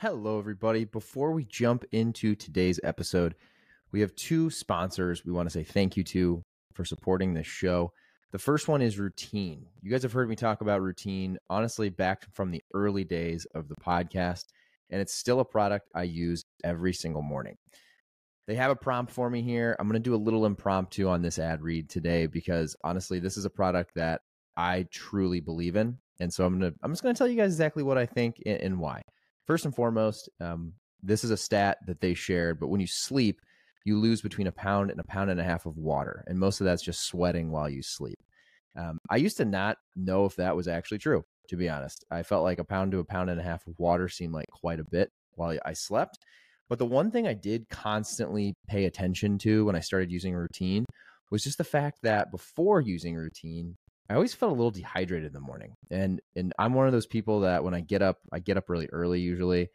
Hello, everybody. Before we jump into today's episode, we have two sponsors we want to say thank you to for supporting this show. The first one is Routine. You guys have heard me talk about Routine, honestly, back from the early days of the podcast, and it's still a product I use every single morning. They have a prompt for me here. I'm going to do a little impromptu on this ad read today because honestly, this is a product that I truly believe in. And so I'm going to I'm just going to tell you guys exactly what I think and, and why. First and foremost, um, this is a stat that they shared, but when you sleep, you lose between a pound and a pound and a half of water. And most of that's just sweating while you sleep. Um, I used to not know if that was actually true, to be honest. I felt like a pound to a pound and a half of water seemed like quite a bit while I slept. But the one thing I did constantly pay attention to when I started using routine was just the fact that before using routine, I always felt a little dehydrated in the morning. And and I'm one of those people that when I get up, I get up really early usually.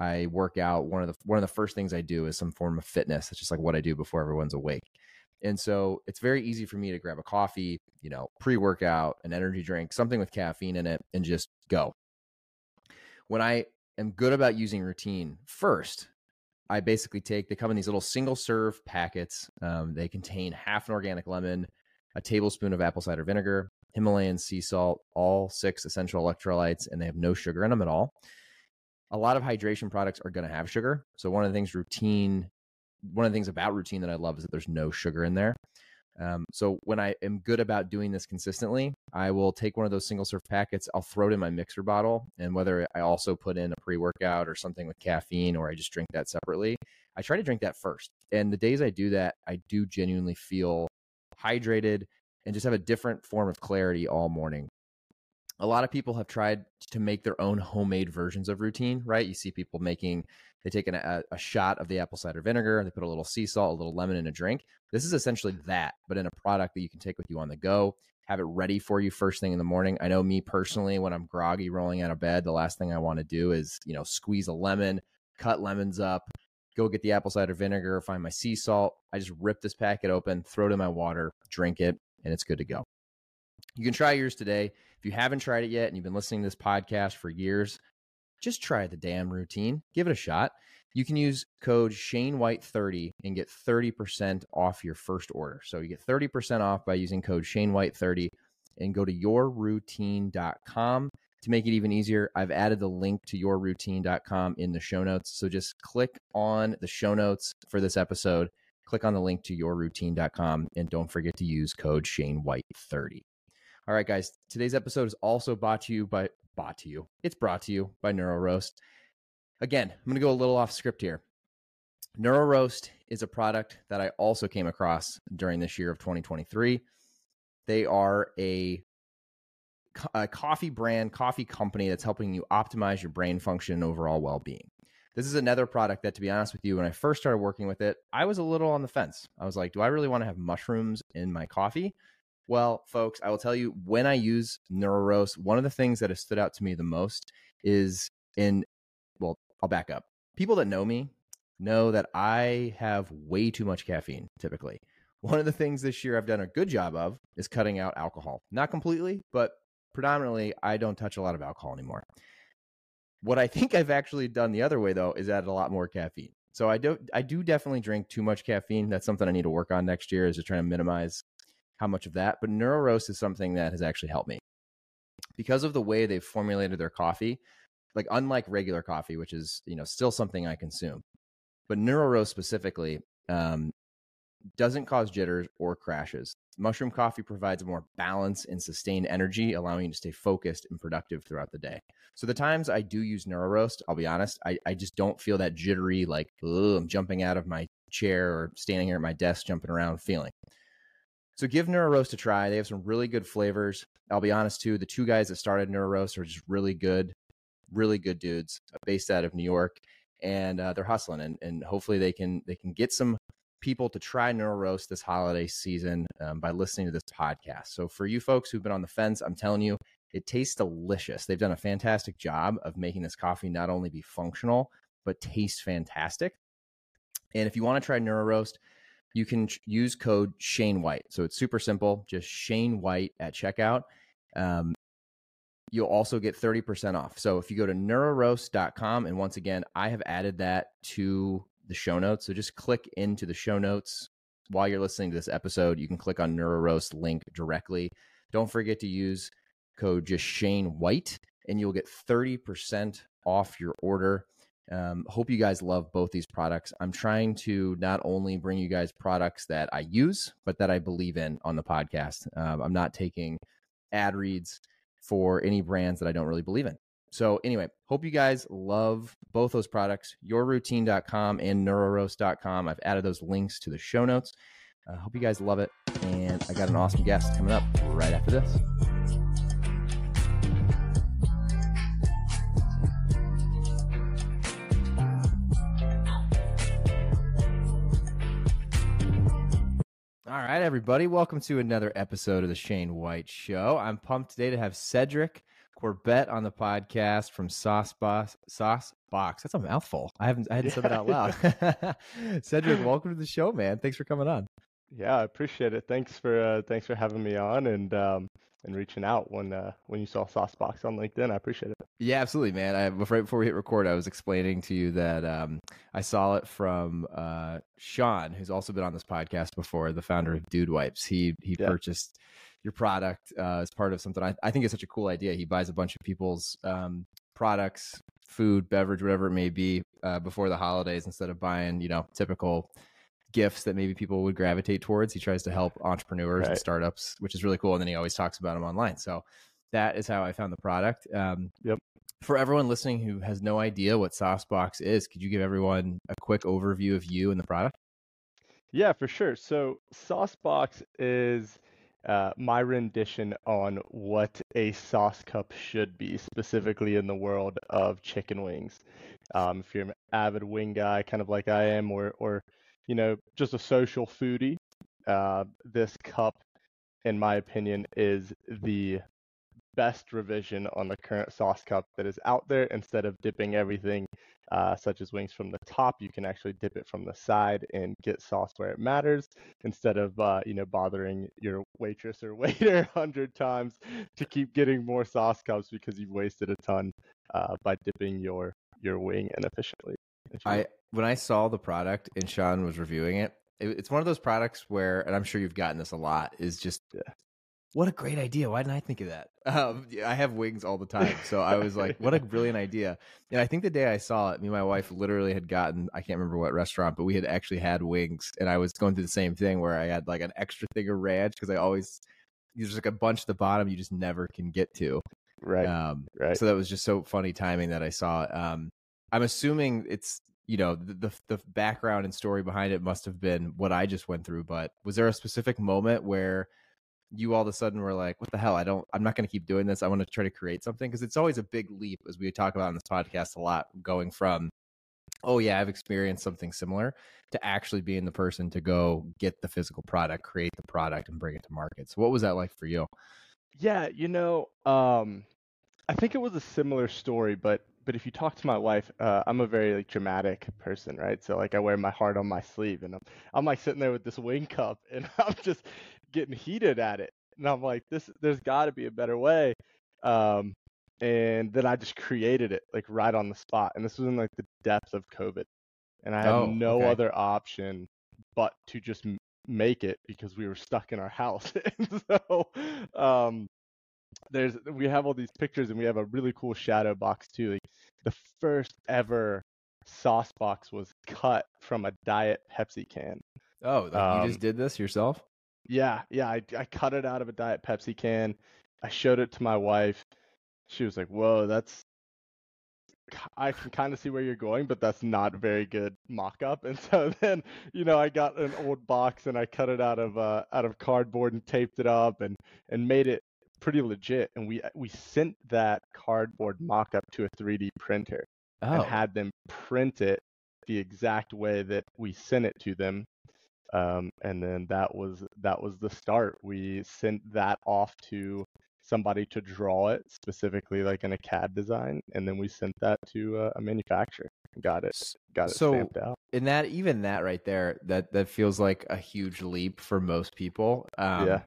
I work out. One of the one of the first things I do is some form of fitness. It's just like what I do before everyone's awake. And so it's very easy for me to grab a coffee, you know, pre-workout, an energy drink, something with caffeine in it and just go. When I am good about using routine first, I basically take they come in these little single serve packets. Um, they contain half an organic lemon, a tablespoon of apple cider vinegar, Himalayan sea salt, all six essential electrolytes, and they have no sugar in them at all. A lot of hydration products are going to have sugar. So, one of the things routine, one of the things about routine that I love is that there's no sugar in there. Um, so, when I am good about doing this consistently, I will take one of those single serve packets, I'll throw it in my mixer bottle, and whether I also put in a pre workout or something with caffeine or I just drink that separately, I try to drink that first. And the days I do that, I do genuinely feel hydrated, and just have a different form of clarity all morning. A lot of people have tried to make their own homemade versions of routine, right? You see people making, they take an, a, a shot of the apple cider vinegar, they put a little sea salt, a little lemon in a drink. This is essentially that, but in a product that you can take with you on the go, have it ready for you first thing in the morning. I know me personally, when I'm groggy rolling out of bed, the last thing I want to do is, you know, squeeze a lemon, cut lemons up, go get the apple cider vinegar, find my sea salt. I just rip this packet open, throw it in my water, drink it, and it's good to go. You can try yours today. If you haven't tried it yet and you've been listening to this podcast for years, just try the damn routine. Give it a shot. You can use code Shane White 30 and get 30% off your first order. So you get 30% off by using code Shane White 30 and go to yourroutine.com to make it even easier, I've added the link to yourroutine.com in the show notes. So just click on the show notes for this episode, click on the link to yourroutine.com, and don't forget to use code Shane White 30 All right, guys, today's episode is also brought to you by brought to you. It's brought to you by NeuRoast. Again, I'm going to go a little off script here. NeuRoast is a product that I also came across during this year of 2023. They are a a coffee brand, coffee company that's helping you optimize your brain function and overall well being. This is another product that, to be honest with you, when I first started working with it, I was a little on the fence. I was like, do I really want to have mushrooms in my coffee? Well, folks, I will tell you when I use NeuRoast, one of the things that has stood out to me the most is in, well, I'll back up. People that know me know that I have way too much caffeine typically. One of the things this year I've done a good job of is cutting out alcohol. Not completely, but predominantly I don't touch a lot of alcohol anymore. What I think I've actually done the other way though is add a lot more caffeine. So I do I do definitely drink too much caffeine. That's something I need to work on next year is to try to minimize how much of that. But neuro NeuRoast is something that has actually helped me. Because of the way they've formulated their coffee, like unlike regular coffee, which is, you know, still something I consume. But neuro NeuRoast specifically, um, doesn't cause jitters or crashes. Mushroom coffee provides more balance and sustained energy, allowing you to stay focused and productive throughout the day. So the times I do use NeuRoast, I'll be honest, I, I just don't feel that jittery, like I'm jumping out of my chair or standing here at my desk jumping around feeling. So give NeuRoast a try. They have some really good flavors. I'll be honest too, the two guys that started NeuRoast are just really good, really good dudes, based out of New York, and uh, they're hustling. And, and hopefully they can they can get some people to try NeuRoast this holiday season um, by listening to this podcast. So for you folks who've been on the fence, I'm telling you, it tastes delicious. They've done a fantastic job of making this coffee not only be functional, but taste fantastic. And if you want to try NeuroRoast, you can use code Shane White. So it's super simple, just Shane White at checkout. Um, you'll also get 30% off. So if you go to neuroast.com, and once again, I have added that to the show notes. So just click into the show notes while you're listening to this episode. You can click on NeuRoast link directly. Don't forget to use code just Shane White, and you'll get 30% off your order. Um, hope you guys love both these products. I'm trying to not only bring you guys products that I use, but that I believe in on the podcast. Um, I'm not taking ad reads for any brands that I don't really believe in. So, anyway, hope you guys love both those products, yourroutine.com and neuroast.com. I've added those links to the show notes. I uh, hope you guys love it. And I got an awesome guest coming up right after this. All right, everybody. Welcome to another episode of the Shane White Show. I'm pumped today to have Cedric Corbett on the podcast from Sauce Box. Sauce Box. That's a mouthful. I haven't. I hadn't said that out loud. Cedric, welcome to the show, man. Thanks for coming on. Yeah, I appreciate it. Thanks for uh, thanks for having me on and um, and reaching out when uh, when you saw Saucebox on LinkedIn. I appreciate it. Yeah, absolutely, man. I, right before we hit record, I was explaining to you that um, I saw it from uh, Sean, who's also been on this podcast before, the founder of Dude Wipes. He he yeah. purchased your product uh, as part of something I, I think is such a cool idea. He buys a bunch of people's um, products, food, beverage, whatever it may be, uh, before the holidays instead of buying you know typical gifts that maybe people would gravitate towards. He tries to help entrepreneurs right. and startups, which is really cool. And then he always talks about them online. So that is how I found the product. Um, yep. For everyone listening who has no idea what Saucebox is, could you give everyone a quick overview of you and the product? Yeah, for sure. So Saucebox is uh, my rendition on what a sauce cup should be, specifically in the world of chicken wings. Um, if you're an avid wing guy, kind of like I am, or or you know, just a social foodie, uh, this cup, in my opinion, is the best revision on the current sauce cup that is out there. Instead of dipping everything, uh, such as wings from the top, you can actually dip it from the side and get sauce where it matters. Instead of uh, you know bothering your waitress or waiter a hundred times to keep getting more sauce cups because you've wasted a ton uh, by dipping your your wing inefficiently. I when I saw the product and Sean was reviewing it, it, it's one of those products where, and I'm sure you've gotten this a lot, is just yeah. What a great idea. Why didn't I think of that? Um, I have wings all the time, so I was like, what a brilliant idea. And I think the day I saw it, me and my wife literally had gotten, I can't remember what restaurant, but we had actually had wings, and I was going through the same thing where I had like an extra thing of ranch because I always there's like a bunch at the bottom you just never can get to. Right. Um, right. So that was just so funny timing that I saw it. Um, I'm assuming it's you know the, the, the background and story behind it must have been what I just went through. But was there a specific moment where you all of a sudden were like, "What the hell? I don't. I'm not going to keep doing this. I want to try to create something." Because it's always a big leap, as we talk about in this podcast a lot, going from oh yeah i've experienced something similar to actually being the person to go get the physical product create the product and bring it to market so what was that like for you yeah you know um i think it was a similar story but but if you talk to my wife, uh, I'm a very like dramatic person, right? So like I wear my heart on my sleeve, and I'm I'm like sitting there with this wing cup, and I'm just getting heated at it, and I'm like, this, there's got to be a better way. Um, and then I just created it like right on the spot, and this was in like the depth of COVID, and I had oh, no okay. other option but to just make it because we were stuck in our house. and so um, there's we have all these pictures and we have a really cool shadow box too. Like the first ever sauce box was cut from a diet Pepsi can. Oh, um, you just um, did this yourself? Yeah, yeah. I I cut it out of a diet Pepsi can. I showed it to my wife. She was like, "Whoa, that's." I can kind of see where you're going, but that's not very good mock-up. And so then, you know, I got an old box and I cut it out of uh, out of cardboard and taped it up and and made it pretty legit. And we we sent that cardboard mock-up to a 3D printer oh. and had them print it the exact way that we sent it to them. Um, and then that was that was the start. We sent that off to somebody to draw it specifically like in a CAD design, and then we sent that to uh, a manufacturer. Got it, got it so stamped out. In that, even that right there, that that feels like a huge leap for most people. Um, yeah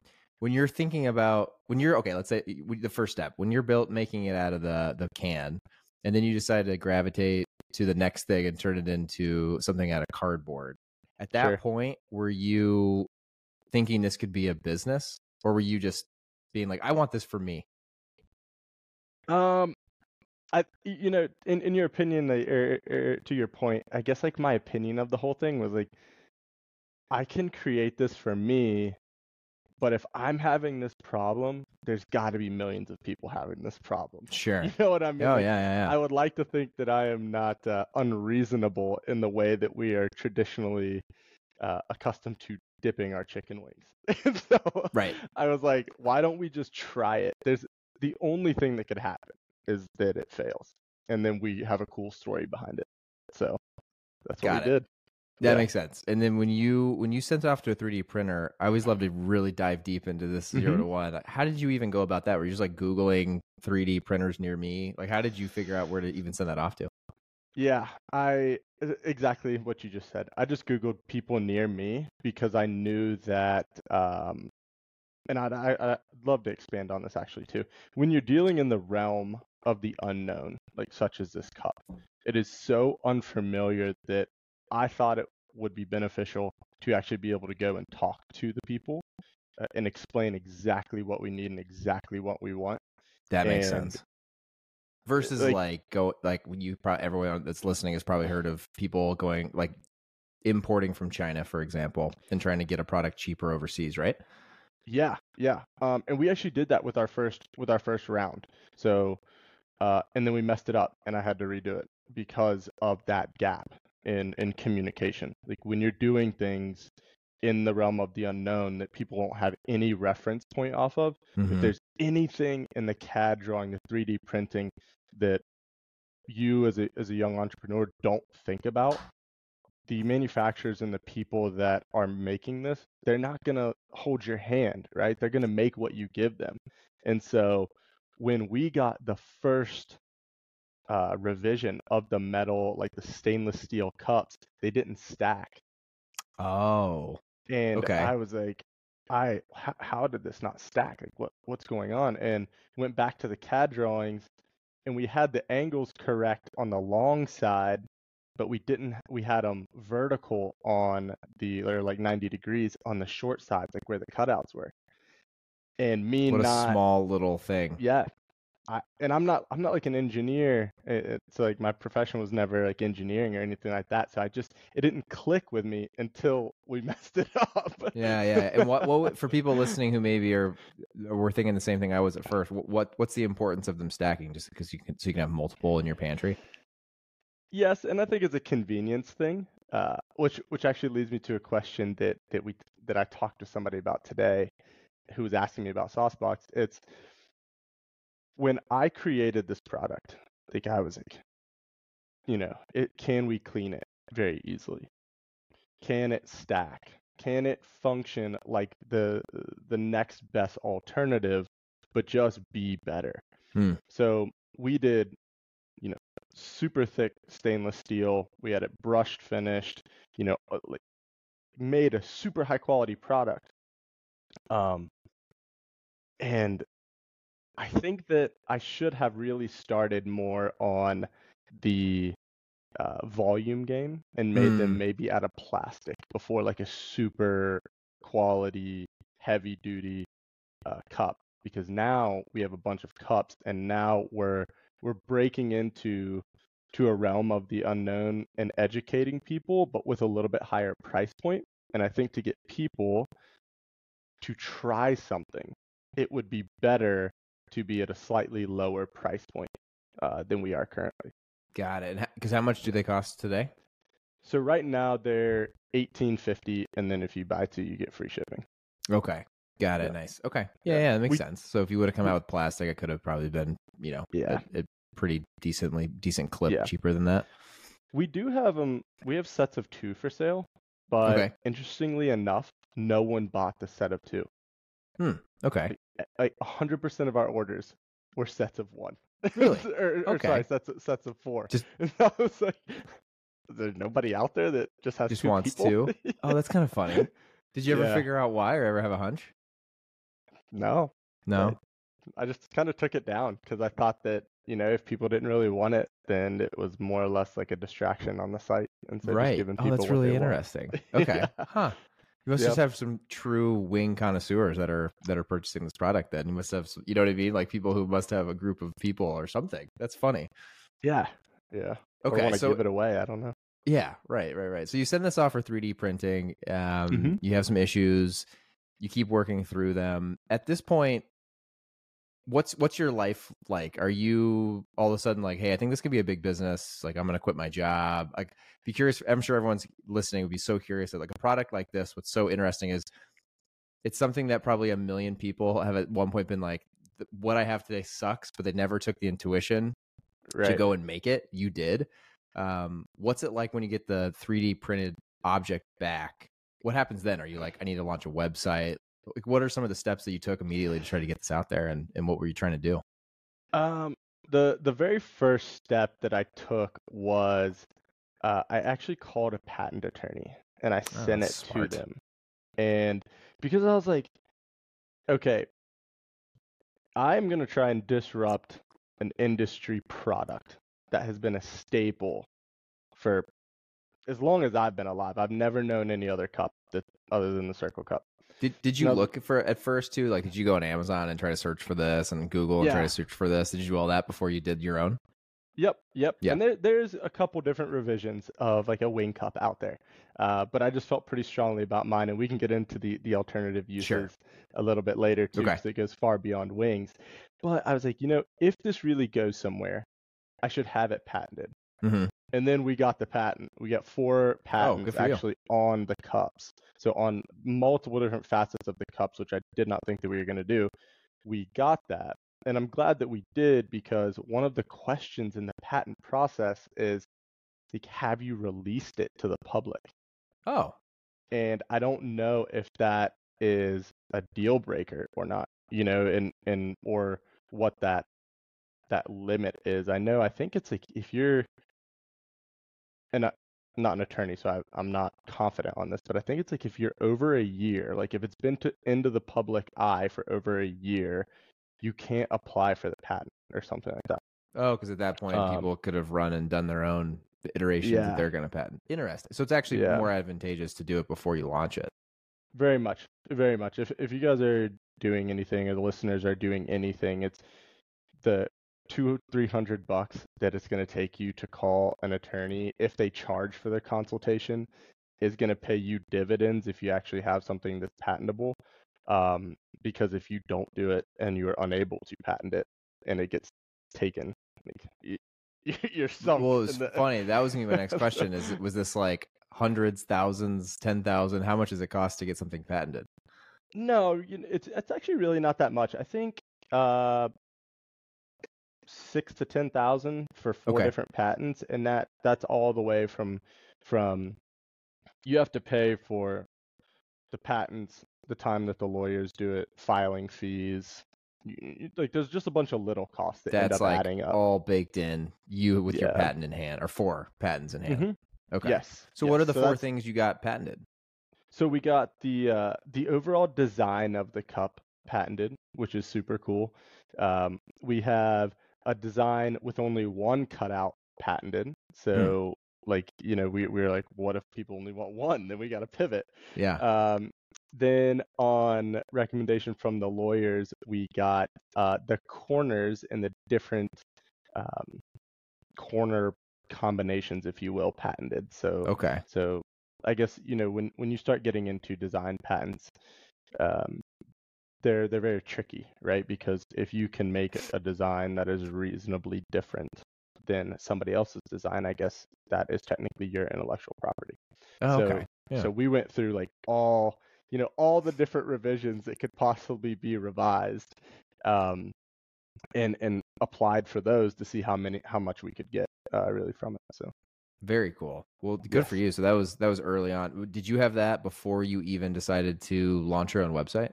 when you're thinking about when you're okay, let's say the first step when you're built making it out of the the can, and then you decide to gravitate to the next thing and turn it into something out of cardboard. At that Sure. point, were you thinking this could be a business, or were you just being like, "I want this for me"? Um, I, you know, in in your opinion, like, er, er, to your point, I guess like my opinion of the whole thing was like, I can create this for me, but if I'm having this problem, there's got to be millions of people having this problem. Sure. You know what I mean? Oh Like, yeah, yeah, yeah. I would like to think that I am not uh, unreasonable in the way that we are traditionally uh, accustomed to dipping our chicken wings. So Right. I was like, why don't we just try it? There's the only thing that could happen is that it fails, and then we have a cool story behind it. So that's what Got we it. did. That Yeah. makes sense. And then when you when you sent it off to a 3D printer, I always love to really dive deep into this 0 Mhm. to one. How did you even go about that? Were you just like Googling 3D printers near me? Like how did you figure out where to even send that off to? Yeah, I exactly what you just said. I just Googled people near me because I knew that, um, and I'd, I, I'd love to expand on this actually too. When you're dealing in the realm of the unknown, like such as this cup, it is so unfamiliar that I thought it would be beneficial to actually be able to go and talk to the people uh, and explain exactly what we need and exactly what we want. That makes And, sense. Versus like- like, go like when you probably everyone that's listening has probably heard of people going like importing from China, for example, and trying to get a product cheaper overseas, right? Yeah, yeah. Um, and we actually did that with our first with our first round. So, uh, and then we messed it up, and I had to redo it because of that gap in in communication. Like when you're doing things in the realm of the unknown that people won't have any reference point off of, if Mhm. there's anything in the CAD drawing, the 3D printing that you as a as a young entrepreneur don't think about, the manufacturers and the people that are making this, they're not going to hold your hand, right? They're going to make what you give them. And so when we got the first uh, revision of the metal, like the stainless steel cups, they didn't stack. Oh. And Okay. I was like, I how, how did this not stack? Like what what's going on? And went back to the CAD drawings and we had the angles correct on the long side, but we didn't we had them vertical on the or like 90 degrees on the short side, like where the cutouts were. And me What a small little thing. yeah. I, and I'm not I'm not like an engineer. It's like my profession was never like engineering or anything like that. So I just it didn't click with me until we messed it up. Yeah, yeah. And what, what for people listening who maybe are were thinking the same thing I was at first? wh- What what's the importance of them stacking? Just because you can so you can have multiple in your pantry. Yes, and I think it's a convenience thing, uh, which which actually leads me to a question that that we that I talked to somebody about today, who was asking me about Saucebox. It's when I created this product, like I was like, you know, it can we clean it very easily? Can it stack? Can it function like the the next best alternative, but just be better? Hmm. So we did, you know, super thick stainless steel. We had it brushed, finished. You know, uh, like made a super high quality product. Um, and I think that I should have really started more on the uh, volume game and made Mm. them maybe out of plastic before like a super quality, heavy duty uh, cup. Because now we have a bunch of cups, and now we're we're breaking into to a realm of the unknown and educating people, but with a little bit higher price point. And I think to get people to try something, it would be better to be at a slightly lower price point uh, than we are currently. Got it. Because how much do they cost today? So right now they're eighteen fifty, and then if you buy two, you get free shipping. Okay. Got it. Yeah. Nice. Okay. Yeah, Yeah. that makes We- sense. So if you would have come out with plastic, it could have probably been, you know, Yeah. a, a pretty decently decent clip Yeah. cheaper than that. We do have um we have sets of two for sale, but Okay. interestingly enough, no one bought the set of two. Hmm. Okay. Like- Like hundred percent of our orders were sets of one. Really? or, or Okay. sorry, sets of, sets of four. Just- and I was like, there's nobody out there that just has Just two wants people? two? Oh, that's kind of funny. Did you ever Yeah. figure out why or ever have a hunch? No, No. I just kind of took it down because I thought that you know if people didn't really want it, then it was more or less like a distraction on the site instead of just right. giving Oh, people that's really they want. interesting. Okay. Yeah. Huh. You must Yep. just have some true wing connoisseurs that are that are purchasing this product. Then you must have, some, you know what I mean, like people who must have a group of people or something. That's funny. Yeah, yeah. Okay, want to so give it away. I don't know. Yeah, right, right, right. So you send this off for 3D printing. Um, Mhm. You have some issues. You keep working through them. At this point, what's what's your life like? Are you all of a sudden like, hey, I think this could be a big business. Like, I'm going to quit my job. Like, be curious. I'm sure everyone's listening would be so curious that like a product like this. What's so interesting is it's something that probably a million people have at one point been like, what I have today sucks, but they never took the intuition Right. to go and make it. You did. Um, what's it like when you get the 3D printed object back? What happens then? Are you like, I need to launch a website? Like, what are some of the steps that you took immediately to try to get this out there, and, and what were you trying to do? Um, the the very first step that I took was uh, I actually called a patent attorney and I Oh, sent it smart. to them. And because I was like, okay, I'm gonna try and disrupt an industry product that has been a staple for as long as I've been alive. I've never known any other cup that other than the Circle Cup. Did Did you No. look for at first too? Like, did you go on Amazon and try to search for this, and Google and try to search for this? Did you do all that before you did your own? Yep, yep. Yeah. And there, there's a couple different revisions of like a wing cup out there, uh, but I just felt pretty strongly about mine, and we can get into the the alternative uses Sure. a little bit later too, Okay. because it goes far beyond wings. But I was like, you know, if this really goes somewhere, I should have it patented. Mm-hmm. And then we got the patent. We got four oh, patents for you. actually on the cups. So on multiple different facets of the cups, which I did not think that we were going to do. We got that. And I'm glad that we did because one of the questions in the patent process is like, have you released it to the public? Oh, And I don't know if that is a deal breaker or not, you know, and and or what that that limit is. I know I think it's like if you're and I, I'm not an attorney, so I, I'm not confident on this, but I think it's like if you're over a year, like if it's been to into the public eye for over a year, you can't apply for the patent or something like that. oh, because at that point, Um, people could have run and done their own iterations Yeah. that they're going to patent. Interesting. So it's actually Yeah. more advantageous to do it before you launch it. Very much, very much. If if you guys are doing anything or the listeners are doing anything, it's the two three hundred bucks that it's going to take you to call an attorney if they charge for their consultation is going to pay you dividends if you actually have something that's patentable. Um, because if you don't do it and you are unable to patent it and it gets taken, like, you're sunk. Well, it's the- funny. That was gonna be my next question. Is was this like hundreds, thousands, ten thousand? How much does it cost to get something patented? No, you know, it's it's actually really not that much. I think uh six to ten thousand for four Okay. different patents, and that that's all the way from from you have to pay for the patents, the time that the lawyers do it, filing fees. Like there's just a bunch of little costs that end up like adding up. all baked in. You with your patent in hand, or four patents in hand. Mhm. Okay. Yes. So what are the So four that's- things you got patented? So we got the uh, the overall design of the cup patented, which is super cool. Um, we have a design with only one cutout patented. So like you know we we were like, what if people only want one? Then we got to pivot. Yeah. Um, then on recommendation from the lawyers, we got uh, the corners and the different um, corner combinations, if you will, patented. So okay. so I guess you know when when you start getting into design patents, um, they're they're very tricky, right? Because if you can make a design that is reasonably different than somebody else's design, I guess that is technically your intellectual property. Oh, so, okay. Yeah. So we went through like all you know all the different revisions that could possibly be revised, um, and and applied for those to see how many how much we could get uh, really from it. So. Very cool. Well, good for you. So that was that was early on. Did you have that before you even decided to launch your own website?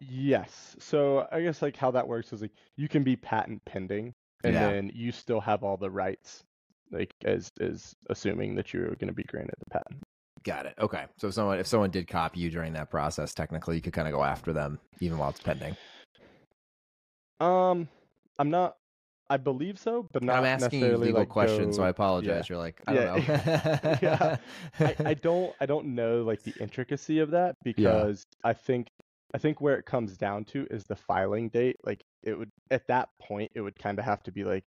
Yes. So I guess like how that works is like you can be patent pending and Yeah. then you still have all the rights like as as assuming that you're going to be granted the patent. Got it. Okay. So if someone if someone did copy you during that process, technically you could kind of go after them even while it's pending. Um, I'm not. I believe so, but not I'm asking you legal like questions, so I apologize. You're like, I don't know. Yeah. I, I don't I don't know like the intricacy of that because I think I think where it comes down to is the filing date. Like it would at that point it would kind of have to be like,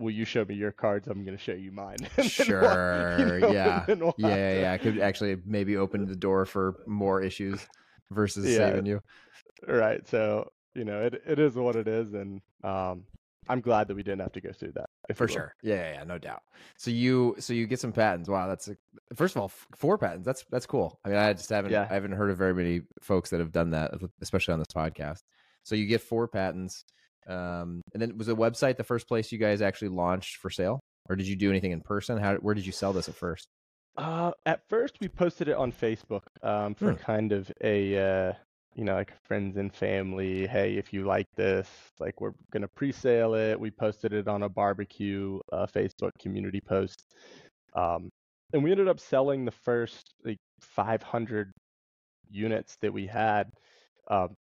will you show me your cards? I'm going to show you mine. Then we'll- Sure. you know, yeah. we'll yeah, yeah, to- yeah. I could actually maybe open the door for more issues versus Yeah. saving you. Right. So you know it it is what it is, and um, I'm glad that we didn't have to go through that. For sure. Yeah, yeah, yeah, no doubt. So you so you get some patents. Wow, that's a, first of all f- four patents. That's that's cool. I mean, I just haven't Yeah. I haven't heard of very many folks that have done that, especially on this podcast. So you get four patents. Um, and then was the website the first place you guys actually launched for sale, or did you do anything in person? How where did you sell this at first? Uh, at first, we posted it on Facebook um, for Hmm. kind of a, uh, you know, like friends and family. Hey, if you like this, like we're gonna pre-sale it. We posted it on a barbecue uh, Facebook community post, um, and we ended up selling the first like 500 units that we had. Um,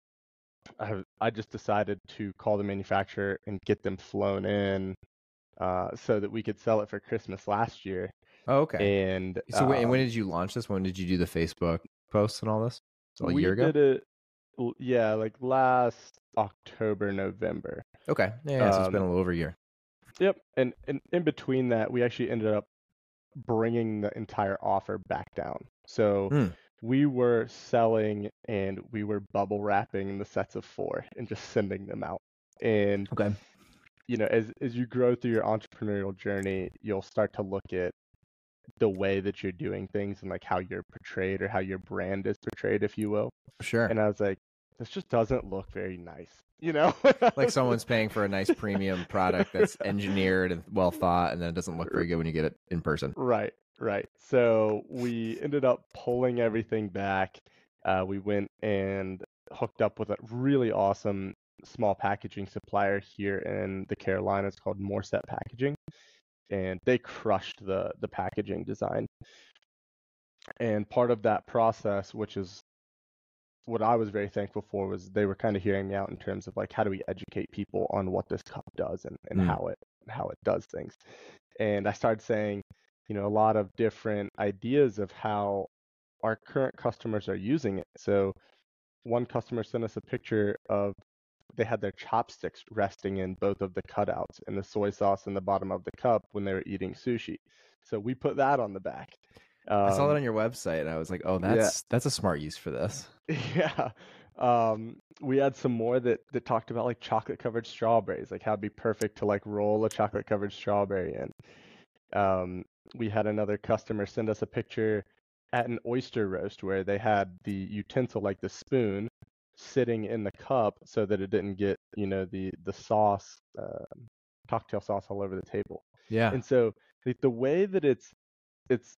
I I just decided to call the manufacturer and get them flown in, uh, so that we could sell it for Christmas last year. Oh, okay. And so when, and when um, did you launch this? When did you do the Facebook posts and all this? So a we year ago. did it, yeah, like last October, November. Okay. Yeah, yeah, so it's been a um, little over a year. Yep. And, and in between that, we actually ended up bringing the entire offer back down. So Hmm. we were selling and we were bubble wrapping the sets of four and just sending them out. And Okay. you know, as as you grow through your entrepreneurial journey, you'll start to look at the way that you're doing things and like how you're portrayed or how your brand is portrayed, if you will. Sure. And I was like, this just doesn't look very nice, you know? like someone's paying for a nice premium product that's engineered and well thought, and then it doesn't look very good when you get it in person. Right, right. So we ended up pulling everything back. Uh, we went and hooked up with a really awesome small packaging supplier here in the Carolinas called Morset Packaging, and they crushed the the packaging design. And part of that process, which is what I was very thankful for, was they were kind of hearing me out in terms of like how do we educate people on what this cup does and, and Mm. how it how it does things. And I started saying, you know, a lot of different ideas of how our current customers are using it. So one customer sent us a picture of they had their chopsticks resting in both of the cutouts and the soy sauce in the bottom of the cup when they were eating sushi. So we put that on the back. I saw that Um, on your website, and I was like, "Oh, yeah. that's that's a smart use for this." Yeah. Um, we had some more that that talked about like chocolate covered strawberries, like how it'd be perfect to like roll a chocolate covered strawberry in. Um, we had another customer send us a picture at an oyster roast where they had the utensil, like the spoon, sitting in the cup so that it didn't get, you know, the the sauce, um, cocktail sauce all over the table. Yeah. And so like the way that it's it's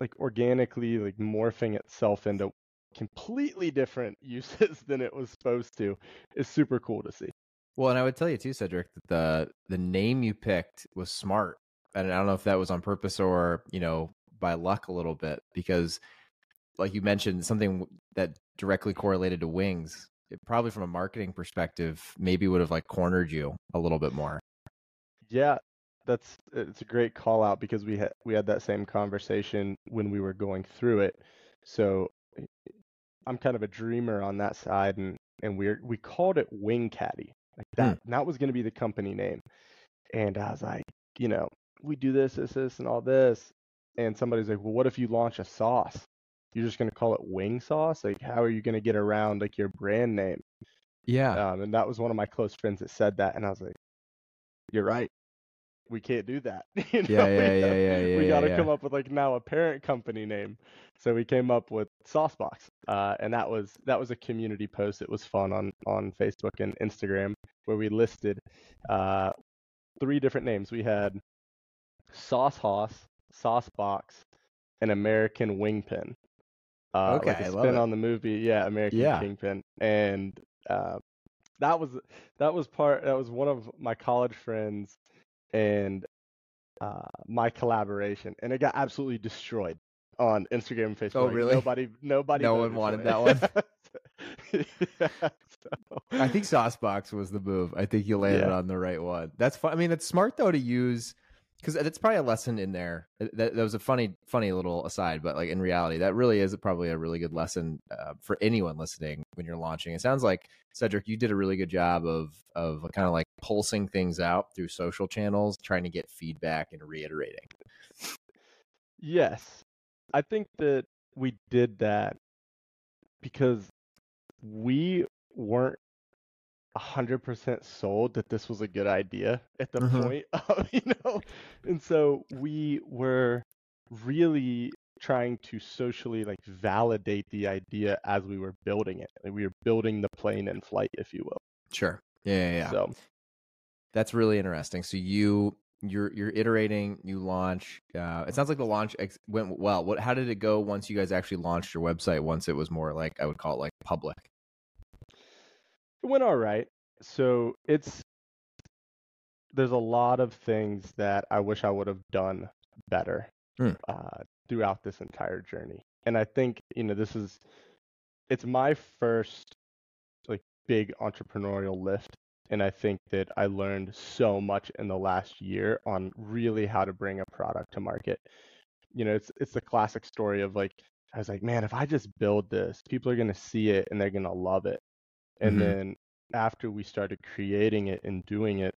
like organically like morphing itself into completely different uses than it was supposed to is super cool to see. Well, and I would tell you too, Cedric, that the the name you picked was smart, and I don't know if that was on purpose or you know by luck a little bit because, like you mentioned, something that directly correlated to wings. It probably from a marketing perspective, maybe would have like cornered you a little bit more. Yeah, that's it's a great call out because we had we had that same conversation when we were going through it. So I'm kind of a dreamer on that side and and we we called it Wing Caddy. Like that that was going to be the company name. And I was like, you know, we do this this this and all this. And somebody's like, "Well, what if you launch a sauce? You're just going to call it Wing Sauce? Like how are you going to get around like your brand name?" Yeah. Um, and that was one of my close friends that said that, and I was like, "You're right. We can't do that. you know, Yeah, we yeah, yeah, yeah, yeah, we yeah, got to yeah. come up with like now a parent company name." So we came up with Saucebox, uh, and that was that was a community post. It was fun on on Facebook and Instagram where we listed uh, three different names. We had Sauce Hoss, Saucebox, and American Wingpin. Uh, like Okay, a I love spin on the movie, yeah, American Yeah. Kingpin, and uh, that was that was part that was one of my college friends and uh, my collaboration, and it got absolutely destroyed. on Instagram and Facebook. Oh, really? Nobody, nobody. No one wanted it. that one? yeah, so- I think Saucebox was the move. I think you landed Yeah. on the right one. That's fun. I mean, it's smart though to use because that's probably a lesson in there. That, that was a funny, funny little aside, but like in reality, that really is probably a really good lesson uh, for anyone listening when you're launching. It sounds like Cedric, you did a really good job of of kind of like pulsing things out through social channels, trying to get feedback and reiterating. Yes. I think that we did that because we weren't 100% sold that this was a good idea at the Mhm. point of, you know, and so we were really trying to socially like validate the idea as we were building it. Like, we were building the plane in flight, if you will. Sure. Yeah, yeah, yeah. So, That's really interesting. So you you're you're iterating, you launch. Uh, it sounds like the launch ex- went well. What? How did it go once you guys actually launched your website? Once it was more like I would call it like public. It went all right. So it's there's a lot of things that I wish I would have done better Hmm. uh, throughout this entire journey. And I think you know this is it's my first like big entrepreneurial lift, and I think that I learned so much in the last year on really how to bring a product to market. You know, it's it's the classic story of like I was like, man, if I just build this, people are gonna see it and they're gonna love it. And Mhm. then after we started creating it and doing it,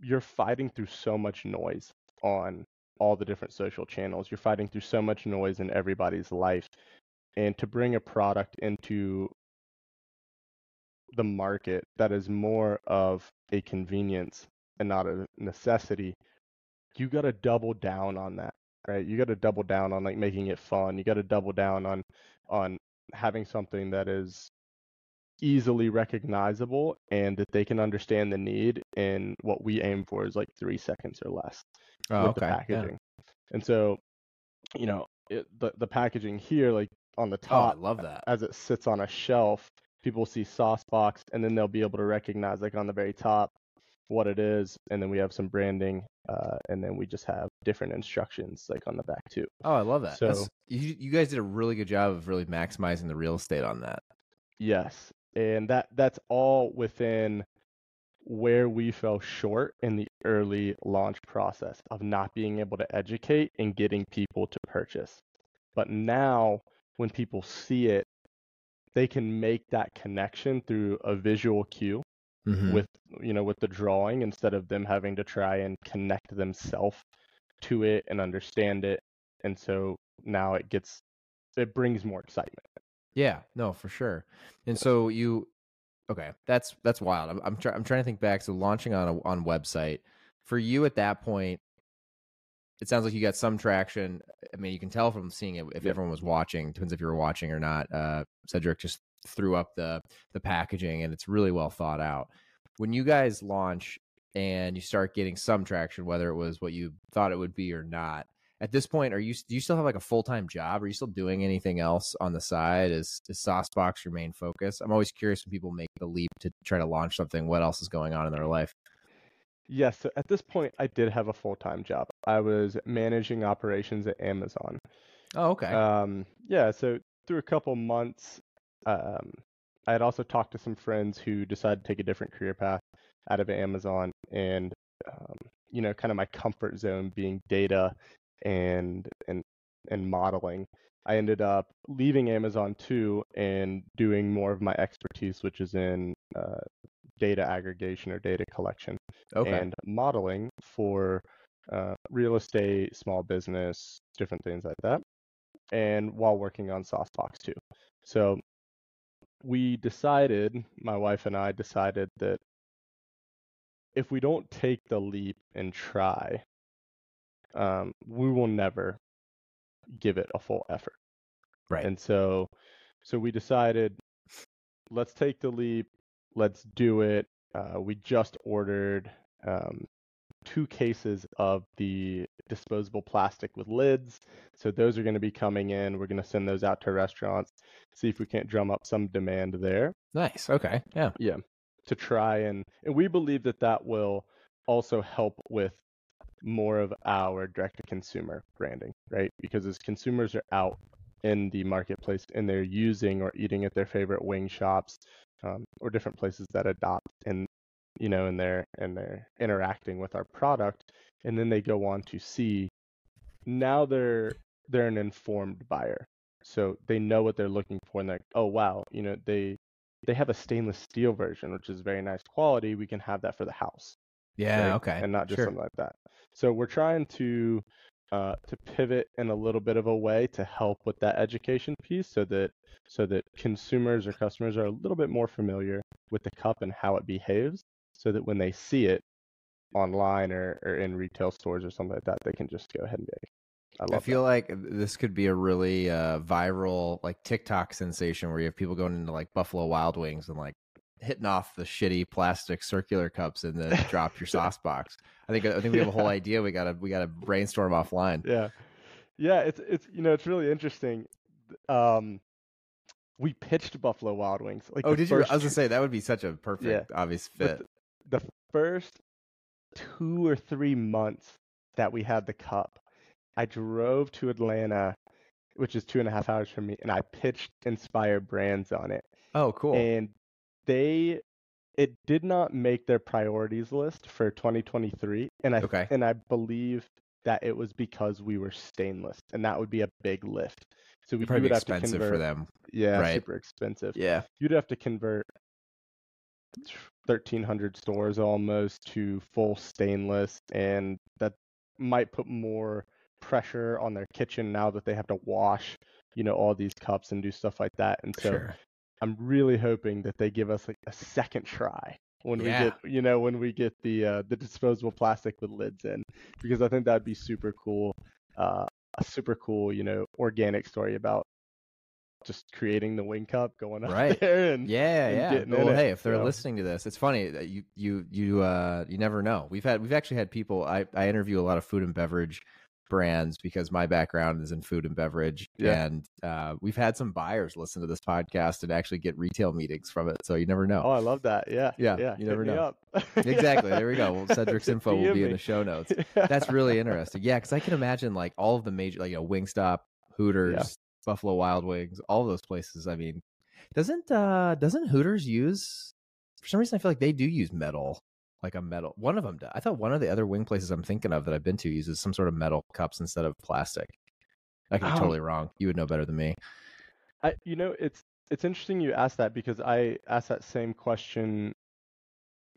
you're fighting through so much noise on all the different social channels. You're fighting through so much noise in everybody's life. And to bring a product into the market that is more of a convenience and not a necessity, you got to double down on that, right? You got to double down on like making it fun. You got to double down on on having something that is easily recognizable and that they can understand the need and what we aim for is like 3 seconds or less Oh, with the okay. Yeah. packaging. And so, you know, it, the the packaging here like on the Oh, I top love that. as it sits on a shelf, people see sauce box and then they'll be able to recognize like on the very top what it is and then we have some branding uh, and then we just have different instructions like on the back too. Oh, I love that. That's- So- you you guys did a really good job of really maximizing the real estate on that. Yes. And that that's all within where we fell short in the early launch process of not being able to educate and getting people to purchase. But now when people see it, they can make that connection through a visual cue Mhm. with you know with the drawing instead of them having to try and connect themselves to it and understand it. And so now it gets it brings more excitement. Yeah, no, for sure. And so you, okay, that's that's wild. I'm I'm, try, I'm trying to think back. So launching on a on website for you at that point, it sounds like you got some traction. I mean, you can tell from seeing it if Yep. everyone was watching. Depends if you were watching or not. Uh, Cedric just threw up the the packaging, and it's really well thought out. When you guys launch and you start getting some traction, whether it was what you thought it would be or not, at this point, are you do you still have like a full time job? Are you still doing anything else on the side? Is is Saucebox your main focus? I'm always curious when people make the leap to try to launch something. What else is going on in their life? Yes, so at this point, I did have a full-time job. I was managing operations at Amazon. Oh, okay. Um, yeah, so through a couple months, um, I had also talked to some friends who decided to take a different career path out of Amazon, and um, you know, kind of my comfort zone being data and and and modeling. I ended up leaving Amazon too and doing more of my expertise, which is in uh, data aggregation or data collection okay. and modeling for uh, real estate, small business, different things like that, and while working on Saucebox too. So we decided, my wife and I decided that if we don't take the leap and try, um, we will never give it a full effort. right. And so, so we decided, let's take the leap, let's do it. Uh, we just ordered um, two cases of the disposable plastic with lids. So those are going to be coming in. We're going to send those out to restaurants, see if we can't drum up some demand there. nice. Okay. Yeah. Yeah, to try and and we believe that that will also help with more of our direct to consumer branding, right? Because as consumers are out in the marketplace and they're using or eating at their favorite wing shops um, or different places that adopt and you know and they're and they're interacting with our product and then they go on to see now they're they're an informed buyer so they know what they're looking for and like oh wow you know they they have a stainless steel version which is very nice quality we can have that for the house Yeah. right? Okay. and not just sure. something like that so we're trying to uh, to pivot in a little bit of a way to help with that education piece so that so that consumers or customers are a little bit more familiar with the cup and how it behaves so that when they see it online or, or in retail stores or something like that they can just go ahead and like, I I feel like this could be a really uh, viral like TikTok sensation where you have people going into like Buffalo Wild Wings and like hitting off the shitty plastic circular cups and then drop your sauce box. I think I think we have a whole Yeah. idea. We gotta we gotta brainstorm offline. yeah yeah it's it's you know it's really interesting um we pitched Buffalo Wild Wings like Oh, did you? I was gonna say that would be such a perfect, obvious But fit. the first two or three months that we had the cup, I drove to Atlanta, which is two and a half hours from me, and I pitched Inspire Brands on it. Oh, cool. And they, it did not make their priorities list for 2023, and I Okay. and I believe that it was because we were stainless, and that would be a big lift. So we probably would have to expensive convert, for them. yeah, right. super expensive Yeah. you'd have to convert 1300 stores almost to full stainless and that might put more pressure on their kitchen now that they have to wash you know all these cups and do stuff like that and so sure. I'm really hoping that they give us like a second try when Yeah. we get you know when we get the uh, the disposable plastic with lids in because i think that'd be super cool uh, a super cool you know organic story about just creating the wing cup going out Right. there and Yeah, and yeah. Well, it, hey, if they're so. listening to this, it's funny that you you you uh you never know. We've had we've actually had people. I I interview a lot of food and beverage brands because my background is in food and beverage, Yeah. and uh, we've had some buyers listen to this podcast and actually get retail meetings from it. So you never know. Oh, I love that. Yeah. Yeah, Yeah. you never me know. exactly. There we go. Well, Cedric's info will be in the show notes. That's really interesting. Yeah, because I can imagine like all of the major, like you know, Wingstop, Hooters, Buffalo Wild Wings, all those places. I mean, doesn't uh doesn't Hooters use? For some reason, I feel like they do use metal, like a metal. One of them. Does. I thought one of the other wing places I'm thinking of that I've been to uses some sort of metal cups instead of plastic. I could be Oh. totally wrong. You would know better than me. I, you know, it's it's interesting you asked that because I asked that same question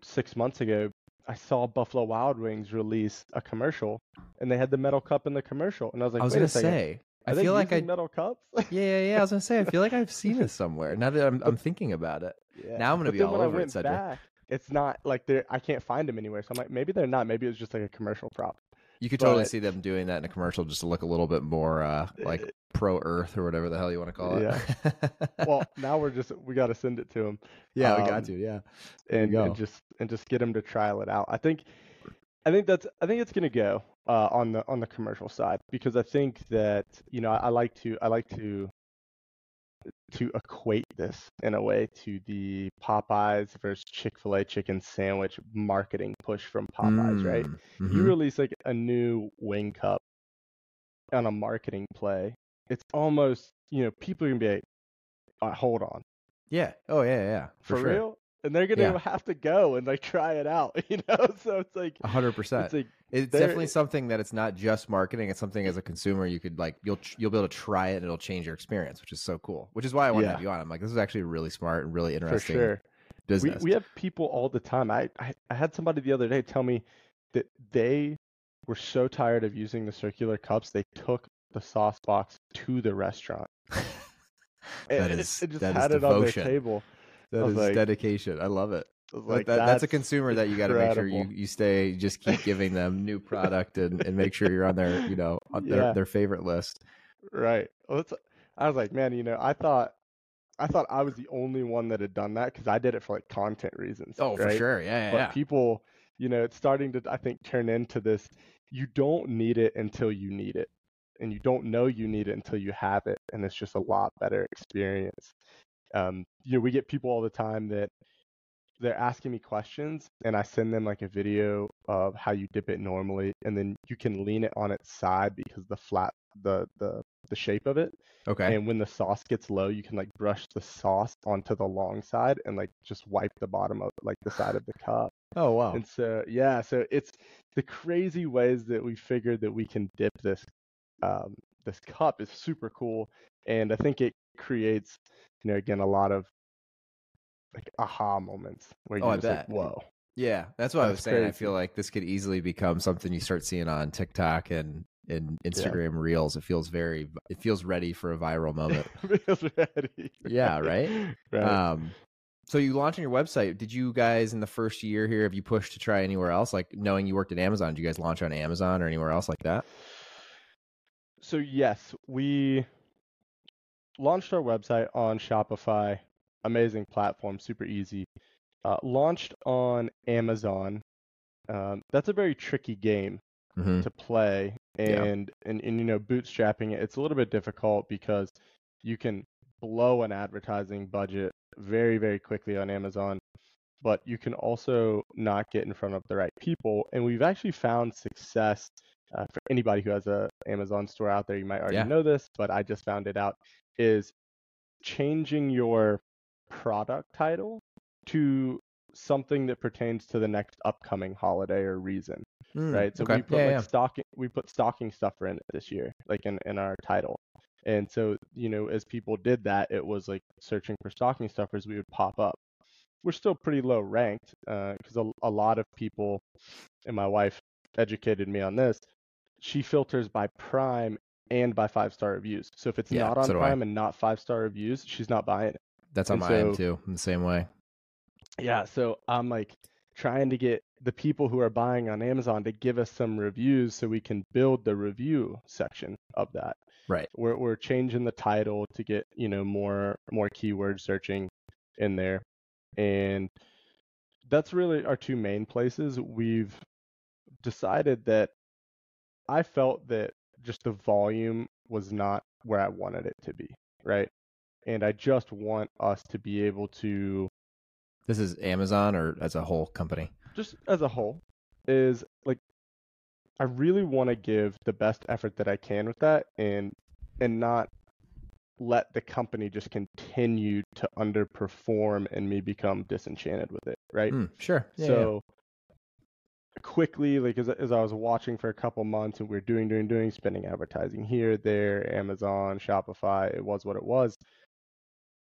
six months ago. I saw Buffalo Wild Wings release a commercial, and they had the metal cup in the commercial, and I was like, I was gonna a second, say. I feel like I metal cups. yeah, yeah, yeah. I was gonna say, I feel like I've seen this somewhere. Now that I'm, I'm thinking about it. Yeah. Now I'm gonna But be all over it, Cedric. back, it's not like they're. I can't find them anywhere. So I'm like, maybe they're not. Maybe it's just like a commercial prop. You could totally see them doing that in a commercial just to look a little bit more uh, like Uh, pro Earth or whatever the hell you want to call it. Yeah. Well, now we're just we got to send it to them. yeah, we um, got to. Yeah, and, and just and just get them to trial it out. I think I think that's I think it's gonna go uh, on the on the commercial side because I think that you know I, I like to I like to to equate this in a way to the Popeyes versus Chick Fil A chicken sandwich marketing push from Popeyes, right? Mm, You release like a new wing cup on a marketing play. It's almost you know people are gonna be like, hold on Yeah. Oh yeah, yeah. for, For, sure. real and they're gonna Yeah. have to go and like try it out you know so it's like A hundred it's percent. like It's definitely something that it's not just marketing. It's something as a consumer you could like you'll you'll be able to try it and it'll change your experience, which is so cool. Which is why I want to Yeah. have you on. I'm like, this is actually really smart and really for interesting sure we, business. we have people all the time I, I i had somebody the other day tell me that they were so tired of using the circular cups they took the sauce box to the restaurant that and, is and just that is had it on their devotion. table That is like- dedication. I love it. I like that, that's, a consumer that you got to make sure you, incredible." you stay just keep giving them new product and, and make sure you're on their you know on their, Yeah. their favorite list Right. Well, it's, I was like, man, you know, I thought, I thought I was the only one that had done that because I did it for like content reasons. oh for sure yeah yeah, But yeah. people, you know, it's starting to, I think, turn into this. You don't need it until you need it, and you don't know you need it until you have it, and it's just a lot better experience. Um, you know, we get people all the time that they're asking me questions and I send them like a video of how you dip it normally and then you can lean it on its side because the flat the the the shape of it. Okay. And when the sauce gets low, you can like brush the sauce onto the long side and like just wipe the bottom of like the side of the cup. oh wow. And so yeah, so it's the crazy ways that we figured that we can dip this um this cup is super cool and I think it creates you know again a lot of like aha moments where Oh, you're I just like, whoa. Yeah, that's what I was That's saying. I feel like this could easily become something you start seeing on TikTok and and Instagram Reels. It feels very, it feels ready for a viral moment. Feels ready. Yeah, right? Right. um, so you launched on your website. Did you guys in the first year here have you pushed to try anywhere else? Like knowing you worked at Amazon, did you guys launch on Amazon or anywhere else like that? So yes, we launched our website on Shopify. Amazing platform, super easy. Uh, launched on Amazon. Um, that's a very tricky game hmm to play, Yeah. and, and and you know bootstrapping it. It's a little bit difficult because you can blow an advertising budget very very quickly on Amazon, but you can also not get in front of the right people. And we've actually found success uh, for anybody who has a Amazon store out there. You might already Yeah. know this, but I just found it out. Is changing your product title to something that pertains to the next upcoming holiday or reason right? So Mm, okay. we put Yeah, like yeah. stocking we put stocking stuffer in this year, like in, in our title. And so, you know, as people did that, it was like searching for stocking stuffers, we would pop up. We're still pretty low ranked because a, a lot of people, and my wife educated me on this. She filters by Prime and by five star reviews. So if it's Yeah, not on so. Prime and not five star reviews, she's not buying it. That's on and my end too, in the same way. Yeah, so I'm like trying to get the people who are buying on Amazon to give us some reviews so we can build the review section of that. Right. We're we're changing the title to get, you know, more more keyword searching in there. And that's really our two main places. We've decided that I felt that just the volume was not where I wanted it to be, right? And I just want us to be able to This is Amazon or as a whole company. just as a whole is like I really want to give the best effort that I can with that and and not let the company just continue to underperform and me become disenchanted with it, right? Mm, sure. Yeah, yeah. Quickly, like as, as I was watching for a couple months and we are doing, doing, doing, spending advertising here, there, Amazon, Shopify, it was what it was.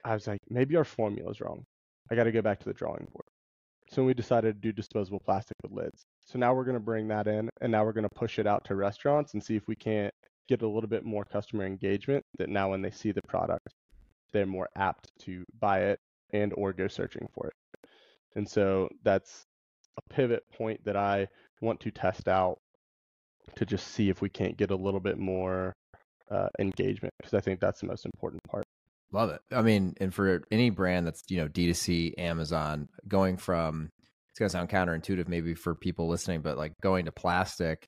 I was like, maybe our formula's wrong. I got to go back to the drawing board. So we decided to do disposable plastic with lids. So now we're going to bring that in and now we're going to push it out to restaurants and see if we can't get a little bit more customer engagement that now when they see the product, they're more apt to buy it and or go searching for it. And so that's a pivot point that I want to test out to just see if we can't get a little bit more uh, engagement because I think that's the most important part. Love it. I mean, and for any brand that's, you know, D2C, Amazon, going from, it's going to sound counterintuitive maybe for people listening, but like going to plastic,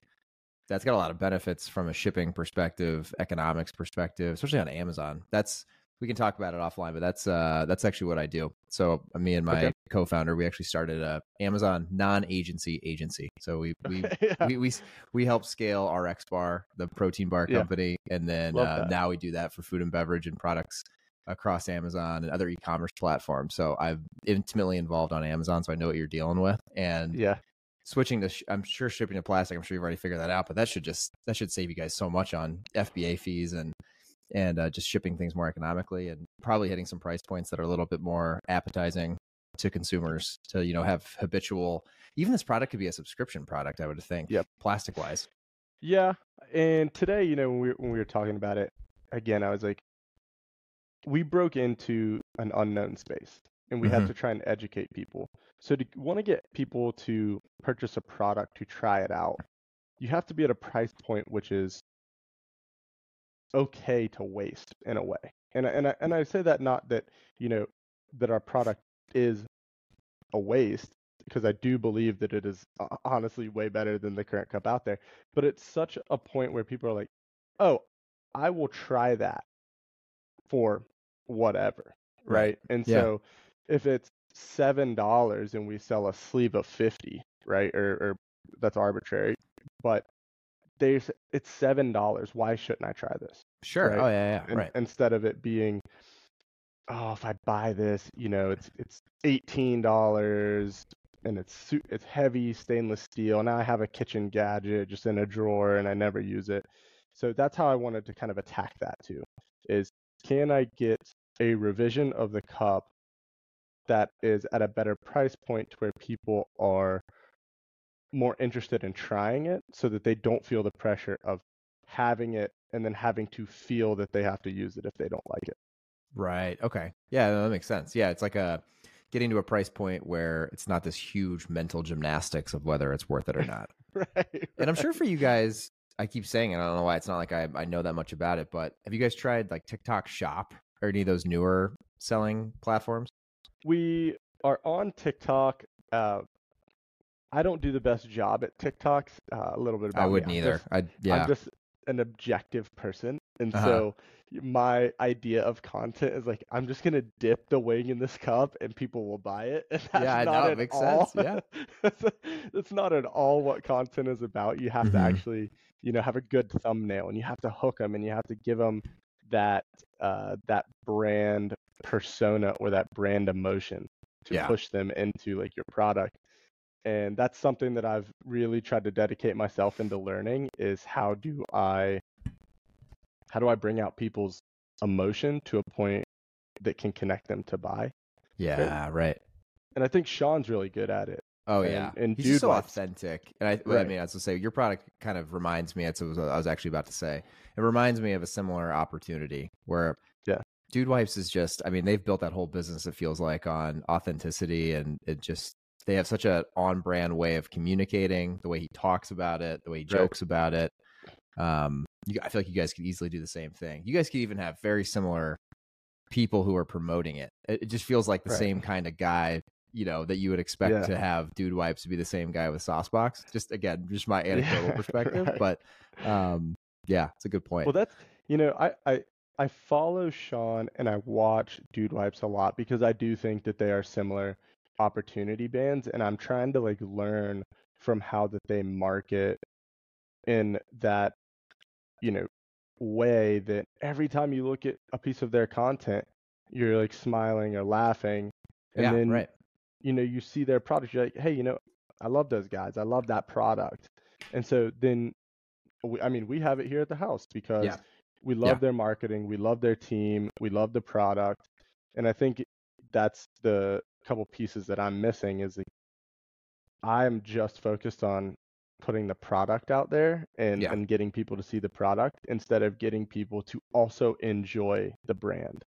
that's got a lot of benefits from a shipping perspective, economics perspective, especially on Amazon. That's, we can talk about it offline, but that's, uh, that's actually what I do. So uh, me and my Okay. co-founder, we actually started a Amazon non-agency agency. So we, we, yeah. we, we we help scale RX Bar, the protein bar Yeah. company, and then uh, now we do that for food and beverage and products across Amazon and other e-commerce platforms. So I'm intimately involved on Amazon, so I know what you're dealing with. And yeah, switching to, sh- I'm sure shipping to plastic. I'm sure you've already figured that out, but that should just that should save you guys so much on FBA fees and and uh, just shipping things more economically and probably hitting some price points that are a little bit more appetizing to consumers to you know have habitual. Even this product could be a subscription product, I would think. Yep. Plastic wise. yeah. And today, you know, when we when we were talking about it again, I was like, we broke into an unknown space, and we Mhm. had to try and educate people. So to want to get people to purchase a product to try it out, you have to be at a price point which is okay to waste in a way. And I- and I, and mm. I say that not that you know that our product is a waste because I do believe that it is honestly way better than the current cup out there. But it's such a point where people are like, "Oh, I will try that for whatever." Right. And Yeah. so if it's seven dollars and we sell a sleeve of fifty, right? Or, or that's arbitrary, but there's it's seven dollars. Why shouldn't I try this? Sure. Right? Oh yeah, yeah. In- right. Instead of it being, oh, if I buy this, you know, it's it's eighteen dollars and it's it's heavy stainless steel. Now I have a kitchen gadget just in a drawer and I never use it. So that's how I wanted to kind of attack that too. Is can I get a revision of the cup that is at a better price point to where people are more interested in trying it so that they don't feel the pressure of having it and then having to feel that they have to use it if they don't like it. Right. Okay. Yeah, that makes sense. Yeah, it's like a getting to a price point where it's not this huge mental gymnastics of whether it's worth it or not. right. And I'm sure for you guys, I keep saying it. I don't know why it's not like I, I know that much about it, but have you guys tried like TikTok Shop or any of those newer selling platforms? we are on TikTok. Uh, I don't do the best job at TikToks. Uh, a little bit about that. I wouldn't I'm either. just- I yeah. I'm just an objective person, and Uh-huh. so my idea of content is like I'm just gonna dip the wing in this cup, and people will buy it. And that's Yeah, I not know, it makes all, sense, yeah. that's, that's not at all what content is about. You have to Mhm. actually, you know, have a good thumbnail, and you have to hook them, and you have to give them that uh, that brand persona or that brand emotion to Yeah. push them into like your product and that's something that I've really tried to dedicate myself into learning is how do I how do I bring out people's emotion to a point that can connect them to buy? yeah, right. And I think Sean's really good at it. Oh And- yeah, and he's dude so authentic. And I, I mean, I was gonna say, your product kind of reminds me. That's what I was actually about to say. It reminds me of a similar opportunity where, Yeah. Dude Wipes is just. I mean, they've built that whole business. It feels like on authenticity, and it just they have such a on brand way of communicating. The way he talks about it, the way he Right. jokes about it. Um, you, I feel like you guys could easily do the same thing. You guys could even have very similar people who are promoting it. It, it just feels like the Right. same kind of guy, you know, that you would expect Yeah. to have Dude Wipes to be the same guy with Saucebox. Just again, just my anecdotal Yeah, perspective, right. but um, yeah, it's a good point. Well, that's you know, I I I follow Sean and I watch Dude Wipes a lot because I do think that they are similar opportunity bands, and I'm trying to like learn from how that they market in that you know way that every time you look at a piece of their content, you're like smiling or laughing, and yeah, then right. you know you see their product you're like hey you know i love those guys i love that product and so then we, i mean we have it here at the house because Yeah. we love Yeah. their marketing we love their team we love the product and i think that's the couple pieces that i'm missing is i'm just focused on putting the product out there and, Yeah. and getting people to see the product instead of getting people to also enjoy the brand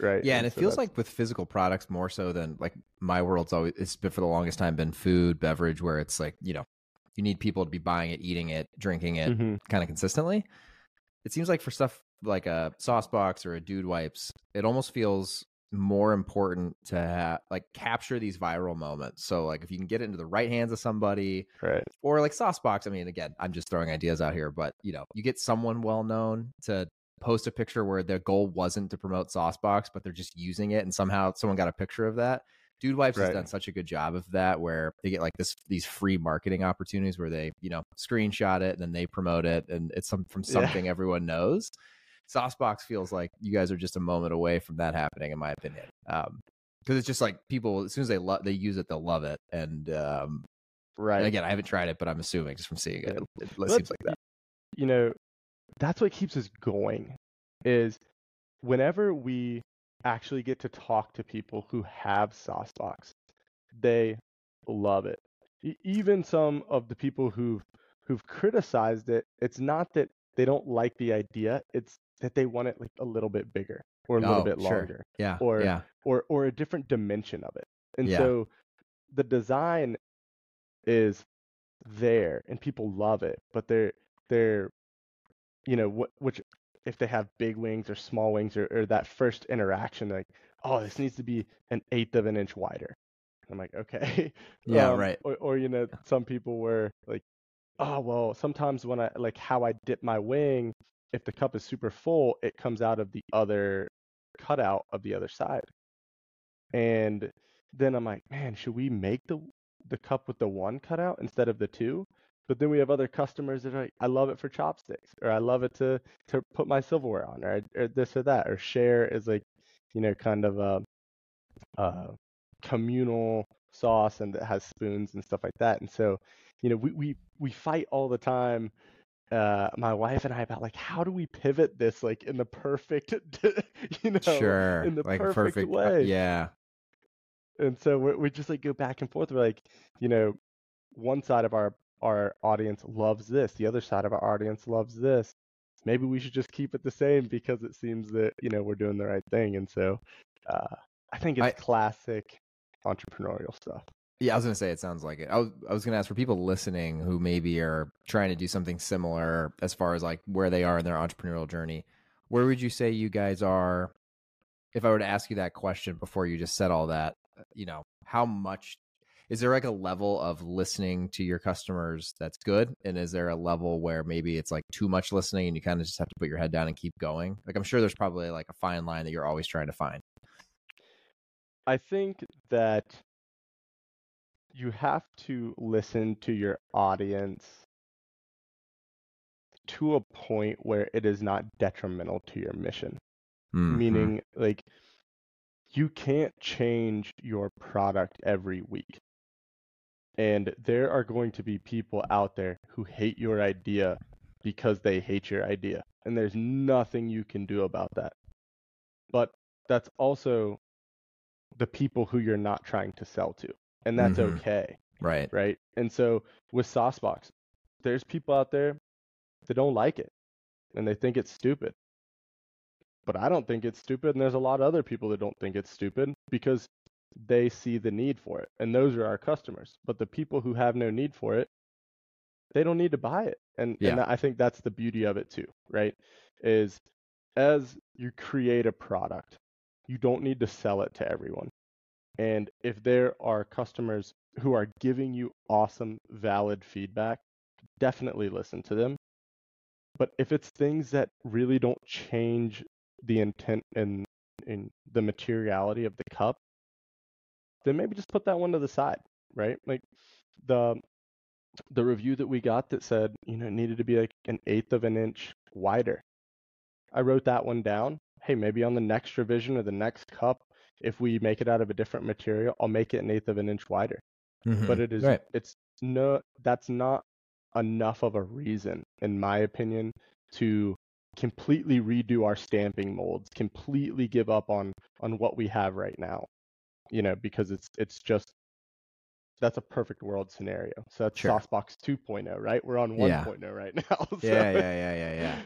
right Yeah, and it so feels that's- like with physical products more so than like my world's always it's been for the longest time been food, beverage, where it's like, you know, you need people to be buying it, eating it, drinking it Mhm. kind of consistently. It seems like for stuff like a sauce box or a dude wipes, it almost feels more important to ha- like capture these viral moments. So like if you can get it into the right hands of somebody right or like Saucebox. I mean again, I'm just throwing ideas out here, but you know, you get someone well known to post a picture where their goal wasn't to promote Saucebox, but they're just using it and somehow someone got a picture of that. Dude Wipes has done such a good job of that where they get like this these free marketing opportunities where they, you know, screenshot it and then they promote it and it's some from Yeah. something everyone knows. Saucebox feels like you guys are just a moment away from that happening, in my opinion. Um, because it's just like people as soon as they love they use it, they'll love it. And um, right and again, I haven't tried it, but I'm assuming just from seeing it, it, it seems like that. you know, that's what keeps us going is whenever we actually get to talk to people who have Saucebox, they love it. Even some of the people who've who've criticized it, it's not that they don't like the idea, it's that they want it like a little bit bigger or a little Oh, bit sure. longer Yeah, or- yeah, or or a different dimension of it. And Yeah. so the design is there and people love it, but they're they're you know what which if they have big wings or small wings or, or that first interaction like oh this needs to be an eighth of an inch wider. I'm like okay. Yeah, Um, right. Or, or you know some people were like oh well sometimes when I like how I dip my wing if the cup is super full it comes out of the other cutout of the other side and then I'm like, man, should we make the the cup with the one cutout instead of the two? But then we have other customers that are like, I love it for chopsticks, or I love it to to put my silverware on, or, or this or that, or share is like, you know, kind of a, a communal sauce and that has spoons and stuff like that. And so, you know, we we we fight all the time uh my wife and I about like how do we pivot this like in the perfect you know Sure. in the like perfect perfect uh, way yeah. and so we we just like go back and forth we're like you know one side of our our audience loves this the other side of our audience loves this maybe we should just keep it the same because it seems that you know we're doing the right thing and so uh I think it's I- classic entrepreneurial stuff Yeah, I was gonna say it sounds like it. I was I was gonna ask for people listening who maybe are trying to do something similar as far as like where they are in their entrepreneurial journey. Where would you say you guys are? If I were to ask you that question before you just said all that, uh, you know, how much is there like a level of listening to your customers that's good, and is there a level where maybe it's like too much listening and you kind of just have to put your head down and keep going? Like I'm sure there's probably like a fine line that you're always trying to find. I think that you have to listen to your audience to a point where it is not detrimental to your mission. Mhm. Meaning, like, you can't change your product every week. And there are going to be people out there who hate your idea because they hate your idea. And there's nothing you can do about that. But that's also the people who you're not trying to sell to. And that's Mhm. okay, right. right? And so with Saucebox, there's people out there that don't like it and they think it's stupid. But I don't think it's stupid. And there's a lot of other people that don't think it's stupid because they see the need for it. And those are our customers. But the people who have no need for it, they don't need to buy it. And, Yeah. and I think that's the beauty of it too, right? Is as you create a product, you don't need to sell it to everyone. And if there are customers who are giving you awesome, valid feedback, definitely listen to them. But if it's things that really don't change the intent and in the materiality of the cup, then maybe just put that one to the side, right? Like the the review that we got that said, you know, it needed to be like an eighth of an inch wider. I wrote that one down. Hey, maybe on the next revision or the next cup, if we make it out of a different material, I'll make it an eighth of an inch wider. But Mhm. it is right. it's no that's not enough of a reason, in my opinion, to completely redo our stamping molds, completely give up on on what we have right now. You know, because it's it's just that's a perfect world scenario. So that's Sure. Saucebox 2.0, right? We're on 1.0 Yeah. 1.0 right now. so- yeah, yeah, yeah, yeah, yeah.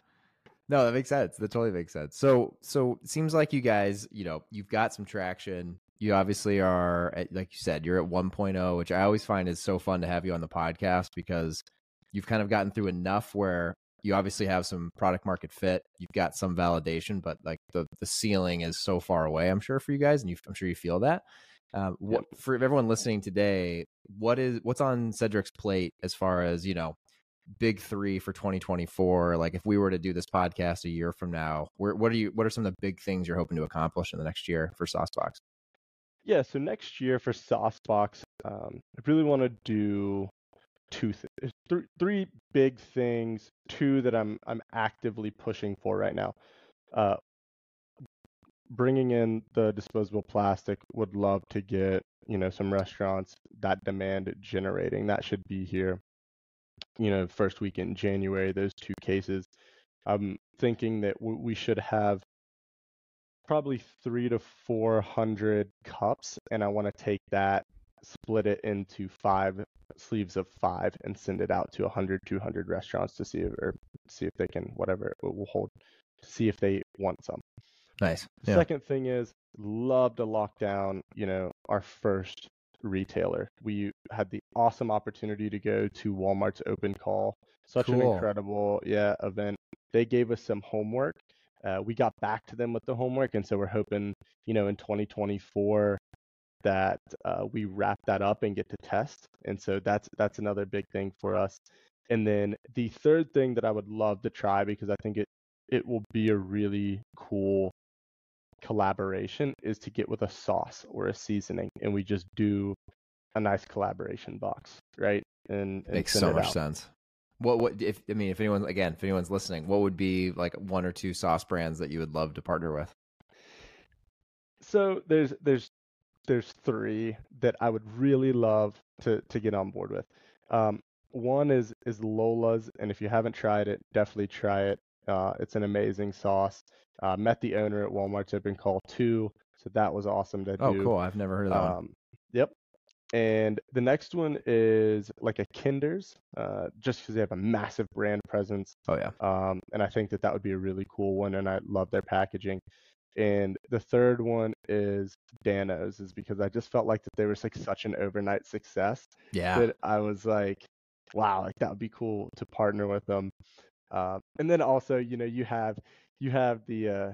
No, that makes sense. That totally makes sense. So, so it seems like you guys, you know, you've got some traction. You obviously are, at, like you said, you're at 1.0, which I always find is so fun to have you on the podcast because you've kind of gotten through enough where you obviously have some product market fit. You've got some validation, but like the the ceiling is so far away. I'm sure for you guys, and you, I'm sure you feel that. Um, what for everyone listening today? What is what's on Cedric's plate as far as you know big three for 2024 like if we were to do this podcast a year from now where, what are you what are some of the big things you're hoping to accomplish in the next year for saucebox Yeah, so next year for Saucebox, um, I really want to do two, th- three, three big things. Two that I'm I'm actively pushing for right now. Uh, bringing in the disposable plastic. Would love to get you know some restaurants that demand generating. That should be here. You know, first week in January. Those two cases. I'm thinking that w- we should have probably three to four hundred cups, and I want to take that, split it into five sleeves of five, and send it out to 100, 200 restaurants to see if, or see if they can whatever it will hold, see if they want some. nice yeah Second thing is love to lock down, you know, our first retailer. We had the awesome opportunity to go to Walmart's open call. Such an incredible, yeah, event. They gave us some homework. Uh, we got back to them with the homework, and so we're hoping, you know, in 2024 that uh, we wrap that up and get to test. And so that's that's another big thing for us. And then the third thing that I would love to try because I think it it will be a really cool collaboration is to get with a sauce or a seasoning, and we just do a nice collaboration box, right? And, and makes so much sense. What what if I mean if anyone again if anyone's listening, what would be like one or two sauce brands that you would love to partner with? So there's there's there's three that I would really love to to get on board with. Um, one is is Lola's, and if you haven't tried it, definitely try it. Uh, it's an amazing sauce. Uh, met the owner at Walmart and Call too, so that was awesome to Oh, do. cool. I've never heard of that one. Um, yep. And the next one is like a Kinder's, uh, just because they have a massive brand presence. Oh yeah. Um, and I think that that would be a really cool one, and I love their packaging. And the third one is Dan-O's, is because I just felt like that they were like such an overnight success Yeah. that I was like, wow, like that would be cool to partner with them. Um, and then also, you know, you have you have the uh,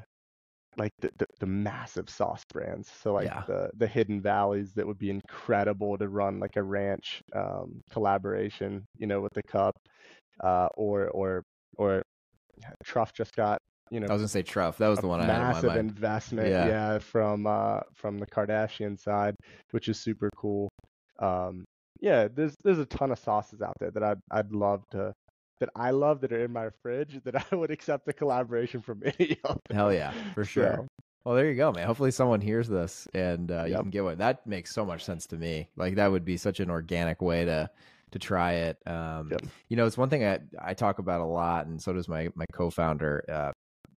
like the, the the massive sauce brands. So like Yeah. the the Hidden Valleys that would be incredible to run like a ranch um, collaboration, you know, with the cup, uh, or or or Truff just got you know I was gonna say Truff. That was the one I had in my massive mind. investment, Yeah. yeah, from uh from the Kardashian side, which is super cool. Um, yeah, there's there's a ton of sauces out there that I'd I'd love to that I love that are in my fridge that I would accept a collaboration from any of them. Hell yeah, for sure. So, Well, there you go, man. Hopefully, someone hears this and uh, you Yep. can get one. That makes so much sense to me. Like that would be such an organic way to to try it. Um, Yep. You know, it's one thing I I talk about a lot, and so does my my co-founder. Uh,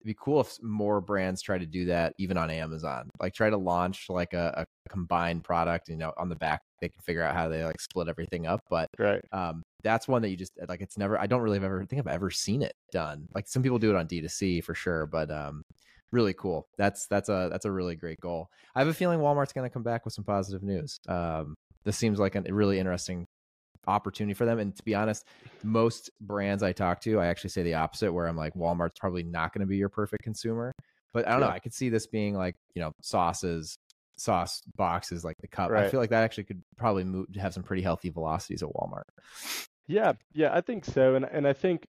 be cool if more brands try to do that, even on Amazon. Like try to launch like a, a combined product. You know, on the back they can figure out how they like split everything up, but right. um, that's one that you just like it's never i don't really have ever think i've ever seen it done like some people do it on d2c for sure but um really cool that's that's a that's a really great goal i have a feeling walmart's going to come back with some positive news um this seems like a really interesting opportunity for them and to be honest most brands i talk to i actually say the opposite where i'm like walmart's probably not going to be your perfect consumer. But i don't know i could see this being like you know sauces sauce boxes like the cup i feel like that actually could probably move have some pretty healthy velocities at walmart. Yeah, yeah, I think so, and and I think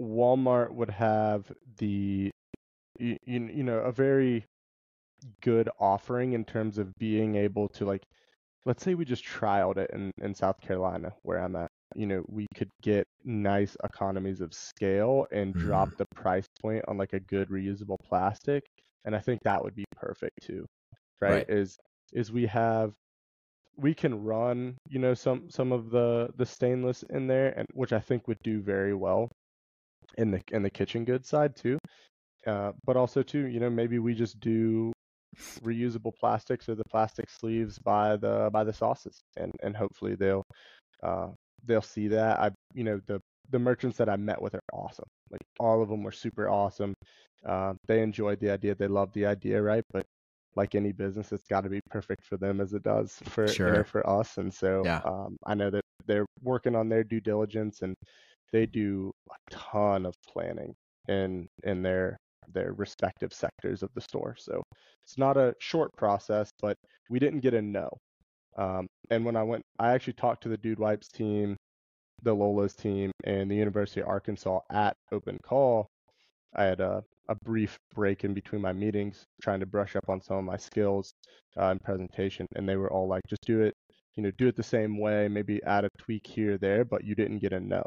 Walmart would have the you, you know a very good offering in terms of being able to like let's say we just trialed it in in South Carolina where I'm at you know we could get nice economies of scale and drop the price point on like a good reusable plastic and I think that would be perfect too right, Right. is is we have we can run you know some some of the the stainless in there and which I think would do very well in the in the kitchen goods side too uh, but also too you know maybe we just do reusable plastics or the plastic sleeves by the by the sauces and and hopefully they'll uh they'll see that. I you know the the merchants that i met with are awesome. Like all of them were super awesome. Uh, they enjoyed the idea. They loved the idea right? But like any business it's got to be perfect for them as it does for you know, for us. And so Yeah. um, i know that they're working on their due diligence and they do a ton of planning in in their their respective sectors of the store. So it's not a short process, but we didn't get a no. Um, and when I went, I actually talked to the Dude Wipes team, the Lola's team, and the University of Arkansas at Open Call. I had a, a brief break in between my meetings, trying to brush up on some of my skills uh, and presentation, and they were all like, "Just do it, you know, do it the same way. Maybe add a tweak here there, but you didn't get a no."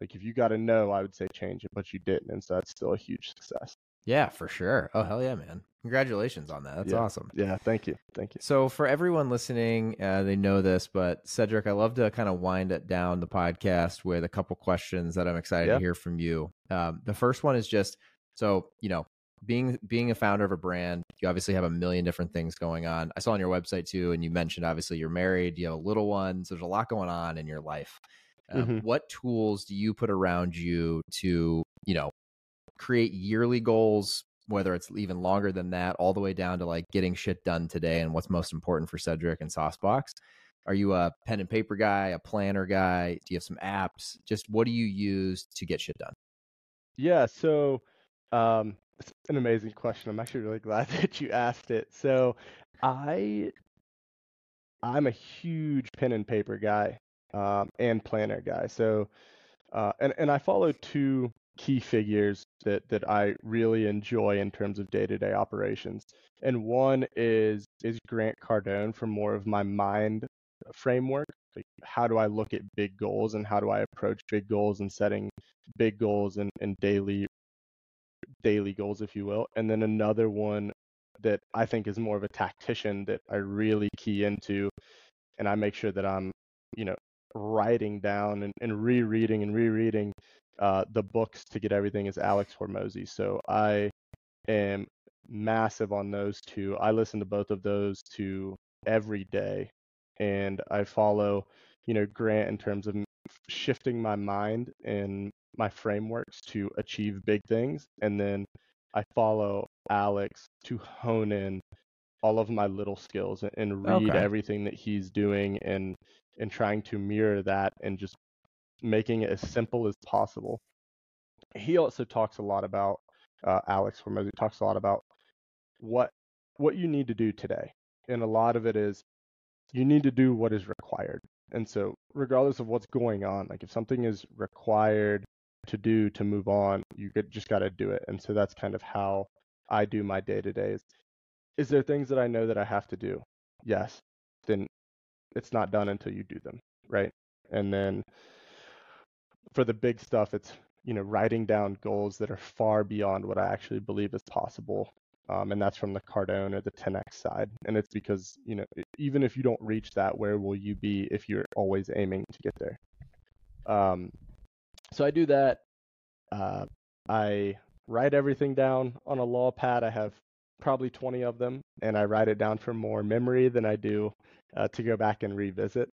Like if you got a no, I would say change it, but you didn't, and so that's still a huge success. Yeah, for sure. Oh hell yeah, man! Congratulations on that. That's Yeah. awesome. Yeah, thank you, thank you. So for everyone listening, uh, they know this, but Cedric, I love to kind of wind it down the podcast with a couple questions that I'm excited Yeah. to hear from you. Um, the first one is just so you know, being being a founder of a brand, you obviously have a million different things going on. I saw on your website too, and you mentioned obviously you're married, you have a little one, so there's a lot going on in your life. Um, Mhm. What tools do you put around you to you know create yearly goals? Whether it's even longer than that, all the way down to like getting shit done today and what's most important for Cedric and Saucebox. Are you a pen and paper guy, a planner guy? Do you have some apps? Just what do you use to get shit done? Yeah, so um, it's an amazing question. I'm actually really glad that you asked it. So I I'm a huge pen and paper guy um, and planner guy. So uh, and and I follow two key figures that that I really enjoy in terms of day-to-day operations. And one is is Grant Cardone for more of my mind framework. Like how do I look at big goals and how do I approach big goals and setting big goals and, and daily daily goals, if you will. And then another one that I think is more of a tactician that I really key into and I make sure that I'm, you know, writing down and, and rereading and rereading uh, the books to get everything is Alex Hormozi. So I am massive on those two. I listen to both of those two every day, and I follow, you know, Grant in terms of shifting my mind and my frameworks to achieve big things, and then I follow Alex to hone in all of my little skills and read okay. everything that he's doing and and trying to mirror that and just making it as simple as possible. He also talks a lot about uh, Alex Hormozi talks a lot about what what you need to do today, and a lot of it is you need to do what is required. And so, regardless of what's going on, like if something is required to do to move on, you just got to do it. And so that's kind of how I do my day to days is there things that I know that I have to do? Yes. Then it's not done until you do them, right? And then for the big stuff, it's you know writing down goals that are far beyond what I actually believe is possible, um, and that's from the Cardone or the 10x side. And it's because you know even if you don't reach that, where will you be if you're always aiming to get there? Um, so I do that. Uh, I write everything down on a law pad. I have probably 20 of them, and I write it down for more memory than I do uh, to go back and revisit.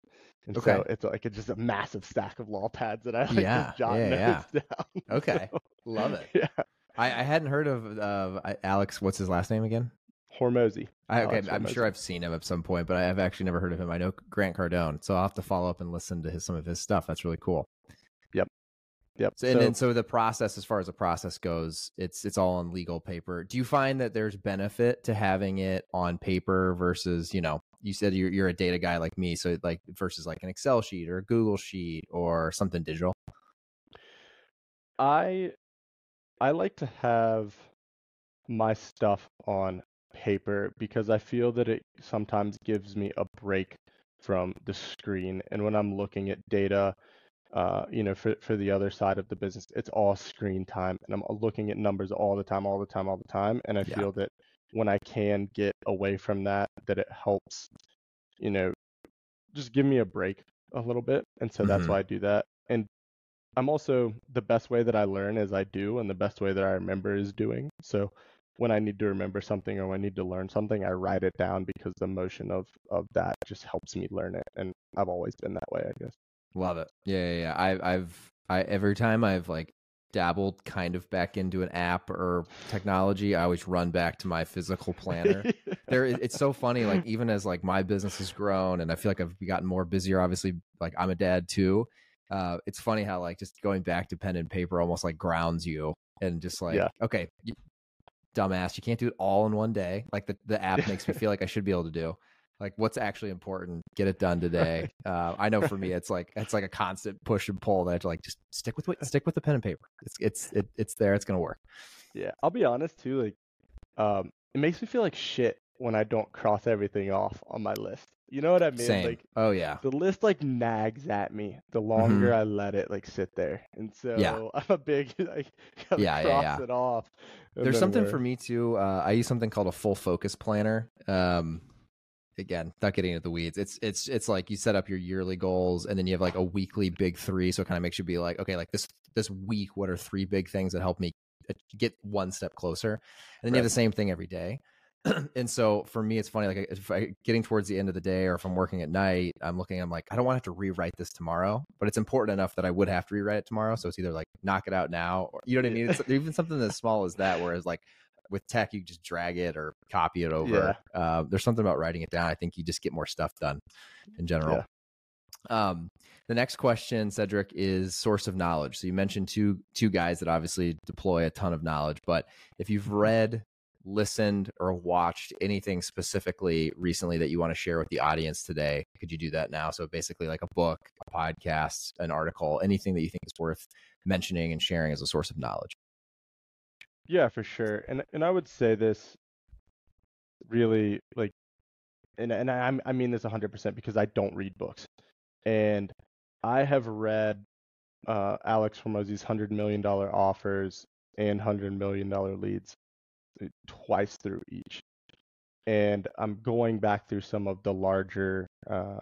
And okay. so it's like it's just a massive stack of law pads that I like yeah, to jot yeah, notes yeah. down. Okay, so, love it. Yeah, I, I hadn't heard of uh, Alex. What's his last name again? Hormozi. I, okay, I'm sure I've seen him at some point, but I've actually never heard of him. I know Grant Cardone, so I'll have to follow up and listen to his, some of his stuff. That's really cool. Yep. So, and then so the process, as far as the process goes, it's it's all on legal paper. Do you find that there's benefit to having it on paper versus, you know, you said you're you're a data guy like me, so like versus like an Excel sheet or a Google sheet or something digital? I I like to have my stuff on paper because I feel that it sometimes gives me a break from the screen. And when I'm looking at data, uh, you know, for, for the other side of the business, it's all screen time. And I'm looking at numbers all the time, all the time, all the time. And I yeah. feel that when I can get away from that, that it helps, you know, just give me a break a little bit. And so that's mm-hmm. why I do that. And I'm also the best way that I learn is I do, and the best way that I remember is doing. So when I need to remember something or when I need to learn something, I write it down because the motion of of that just helps me learn it. And I've always been that way, I guess. Love it. Yeah, yeah, yeah. I, I've I every time I've like dabbled kind of back into an app or technology, I always run back to my physical planner. there, it's so funny. Like even as like my business has grown, and I feel like I've gotten more busier. Obviously, like I'm a dad too. Uh, it's funny how like just going back to pen and paper almost like grounds you and just like yeah. okay, you, dumbass, you can't do it all in one day. Like the the app makes me feel like I should be able to do like what's actually important? Get it done today. Uh, i know for me it's like it's like a constant push and pull that I have to like just stick with what stick with the pen and paper. It's it's it, it's there. It's gonna work. Yeah i'll be honest too like um it makes me feel like shit when i don't cross everything off on my list. You know what i mean? Same. like oh yeah. the list like nags at me the longer mm-hmm. i let it like sit there. And so yeah. i'm a big like yeah, cross yeah, yeah. it off there's something for me too uh, i use something called a full focus planner um again, not getting into the weeds. It's it's it's like you set up your yearly goals and then you have like a weekly big three. So it kind of makes you be like, okay, like this this week, what are three big things that help me get one step closer? And then right. you have the same thing every day. and so for me, it's funny. Like if I getting towards the end of the day, or if I'm working at night, I'm looking. I'm like, I don't want to have to rewrite this tomorrow, but it's important enough that I would have to rewrite it tomorrow. So it's either like knock it out now, or you know what I mean. It's even something as small as that. Whereas like with tech, you just drag it or copy it over. Yeah. Uh, there's something about writing it down. I think you just get more stuff done in general. Yeah. Um, the next question, Cedric, is source of knowledge. So you mentioned two two guys that obviously deploy a ton of knowledge, but if you've mm-hmm. read, listened, or watched anything specifically recently that you want to share with the audience today, could you do that now? So basically, like a book, a podcast, an article, anything that you think is worth mentioning and sharing as a source of knowledge. Yeah, for sure. And and I would say this really like and and I I mean this 100% because I don't read books. And I have read uh, Alex Hormozi's $100 million offers and $100 million leads uh, twice through each. And I'm going back through some of the larger uh,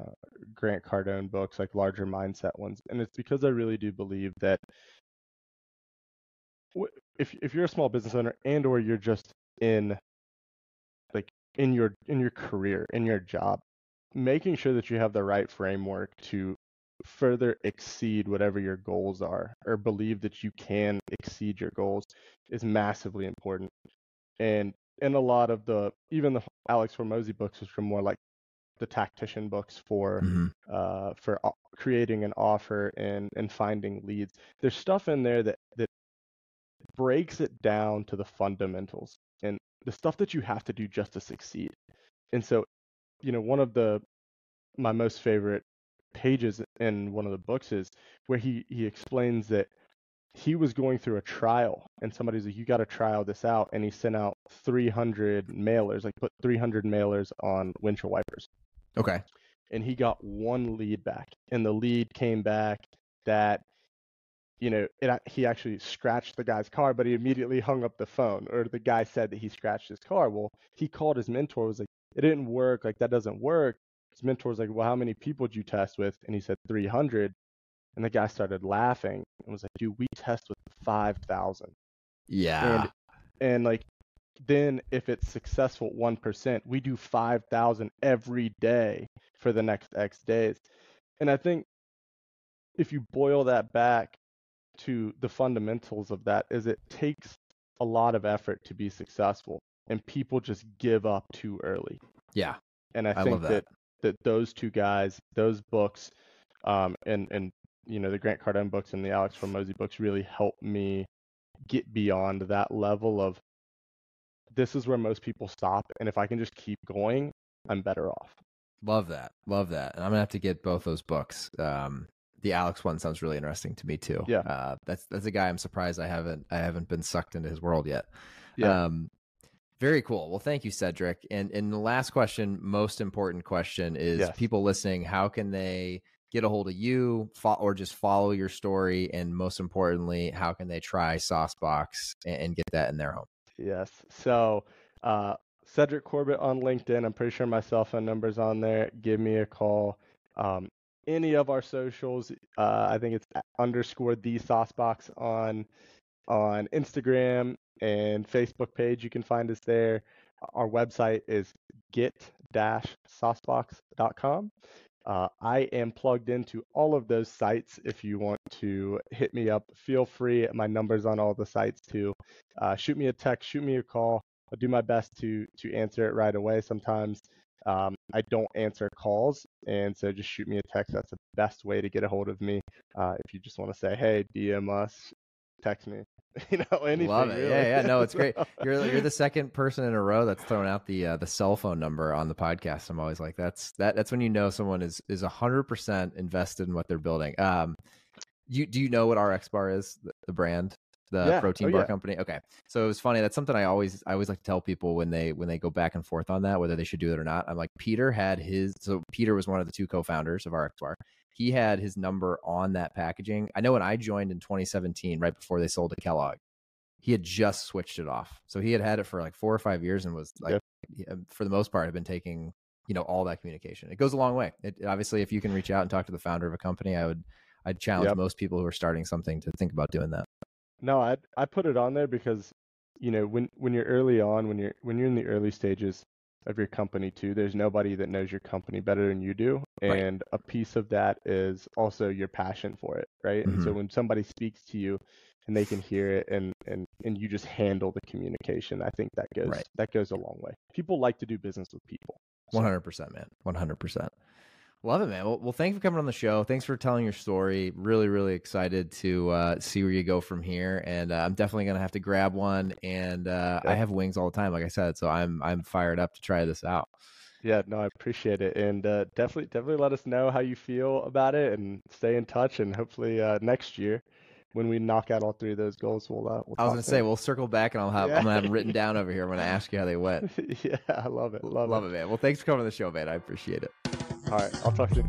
Grant Cardone books, like larger mindset ones. And it's because I really do believe that if if you're a small business owner and or you're just in like in your in your career in your job making sure that you have the right framework to further exceed whatever your goals are or believe that you can exceed your goals is massively important and in a lot of the even the alex hormozi books which are more like the tactician books for mm-hmm. uh, for creating an offer and and finding leads there's stuff in there that that breaks it down to the fundamentals and the stuff that you have to do just to succeed. And so, you know, one of the my most favorite pages in one of the books is where he he explains that he was going through a trial and somebody's like you got to trial this out and he sent out 300 mailers like put 300 mailers on windshield wipers okay and he got one lead back and the lead came back that you know, it, he actually scratched the guy's car, but he immediately hung up the phone. Or the guy said that he scratched his car. Well, he called his mentor, was like, it didn't work. Like, that doesn't work. His mentor was like, well, how many people did you test with? And he said 300. And the guy started laughing and was like, dude, we test with 5,000. Yeah. And, and like, then if it's successful 1%, we do 5,000 every day for the next X days. And I think if you boil that back to the fundamentals of that is it takes a lot of effort to be successful and people just give up too early. Yeah. And I, I think that. that. that those two guys, those books, um, and and you know the Grant Cardone books and the Alex Hormozi books really helped me get beyond that level of this is where most people stop, and if I can just keep going, I'm better off. Love that, love that, and I'm gonna have to get both those books. Um, the Alex one sounds really interesting to me too. Yeah, uh, that's that's a guy I'm surprised I haven't I haven't been sucked into his world yet. Yeah. Um, very cool. Well, thank you, Cedric. And and the last question, most important question, is yes. people listening. How can they get a hold of you, fo- or just follow your story? And most importantly, how can they try Saucebox and, and get that in their home? Yes. So. Uh, Cedric Corbett on LinkedIn. I'm pretty sure my cell phone number's on there. Give me a call. Um, any of our socials. Uh, I think it's underscore the saucebox on on Instagram and Facebook page. You can find us there. Our website is get-saucebox.com. Uh, I am plugged into all of those sites. If you want to hit me up, feel free. My number's on all the sites too. Uh, shoot me a text, shoot me a call. I'll do my best to to answer it right away. Sometimes um, I don't answer calls, and so just shoot me a text. That's the best way to get a hold of me. Uh, if you just want to say, "Hey, DM us," text me. you know, anything. Love it. Really. Yeah, yeah. No, it's great. You're you're the second person in a row that's thrown out the uh, the cell phone number on the podcast. I'm always like, that's that. That's when you know someone is is hundred percent invested in what they're building. Um, you do you know what RX Bar is, the, the brand? The yeah. protein oh, bar yeah. company. Okay, so it was funny. That's something I always I always like to tell people when they when they go back and forth on that whether they should do it or not. I'm like Peter had his so Peter was one of the two co-founders of RX Bar. He had his number on that packaging. I know when I joined in 2017, right before they sold to Kellogg, he had just switched it off. So he had had it for like four or five years and was like, yep. Um, for the most part, had been taking you know all that communication. It goes a long way. It, obviously, if you can reach out and talk to the founder of a company, I would I'd challenge yep. most people who are starting something to think about doing that. No, I I put it on there because you know when when you're early on, when you're when you're in the early stages of your company too, there's nobody that knows your company better than you do, and right. a piece of that is also your passion for it, right? Mm-hmm. And so mm-hmm. when somebody speaks to you and they can hear it and and and you just handle the communication, I think that goes right. that goes a long way. People like to do business with people. One hundred percent, man. One hundred percent. Love it, man. Well, well, thanks for coming on the show. Thanks for telling your story. Really, really excited to uh, see where you go from here. And uh, I'm definitely gonna have to grab one. And uh, yeah. I have wings all the time, like I said, so I'm I'm fired up to try this out. Yeah, no, I appreciate it, and uh, definitely definitely let us know how you feel about it, and stay in touch. And hopefully uh, next year when we knock out all three of those goals, we'll. Uh, we'll I was gonna say then. we'll circle back and I'll have Yeah. I'm gonna have them written down over here. I'm gonna ask you how they went. yeah, I love it. Love, Love it, man. Well, thanks for coming to the show, man. I appreciate it. All right, I'll talk soon.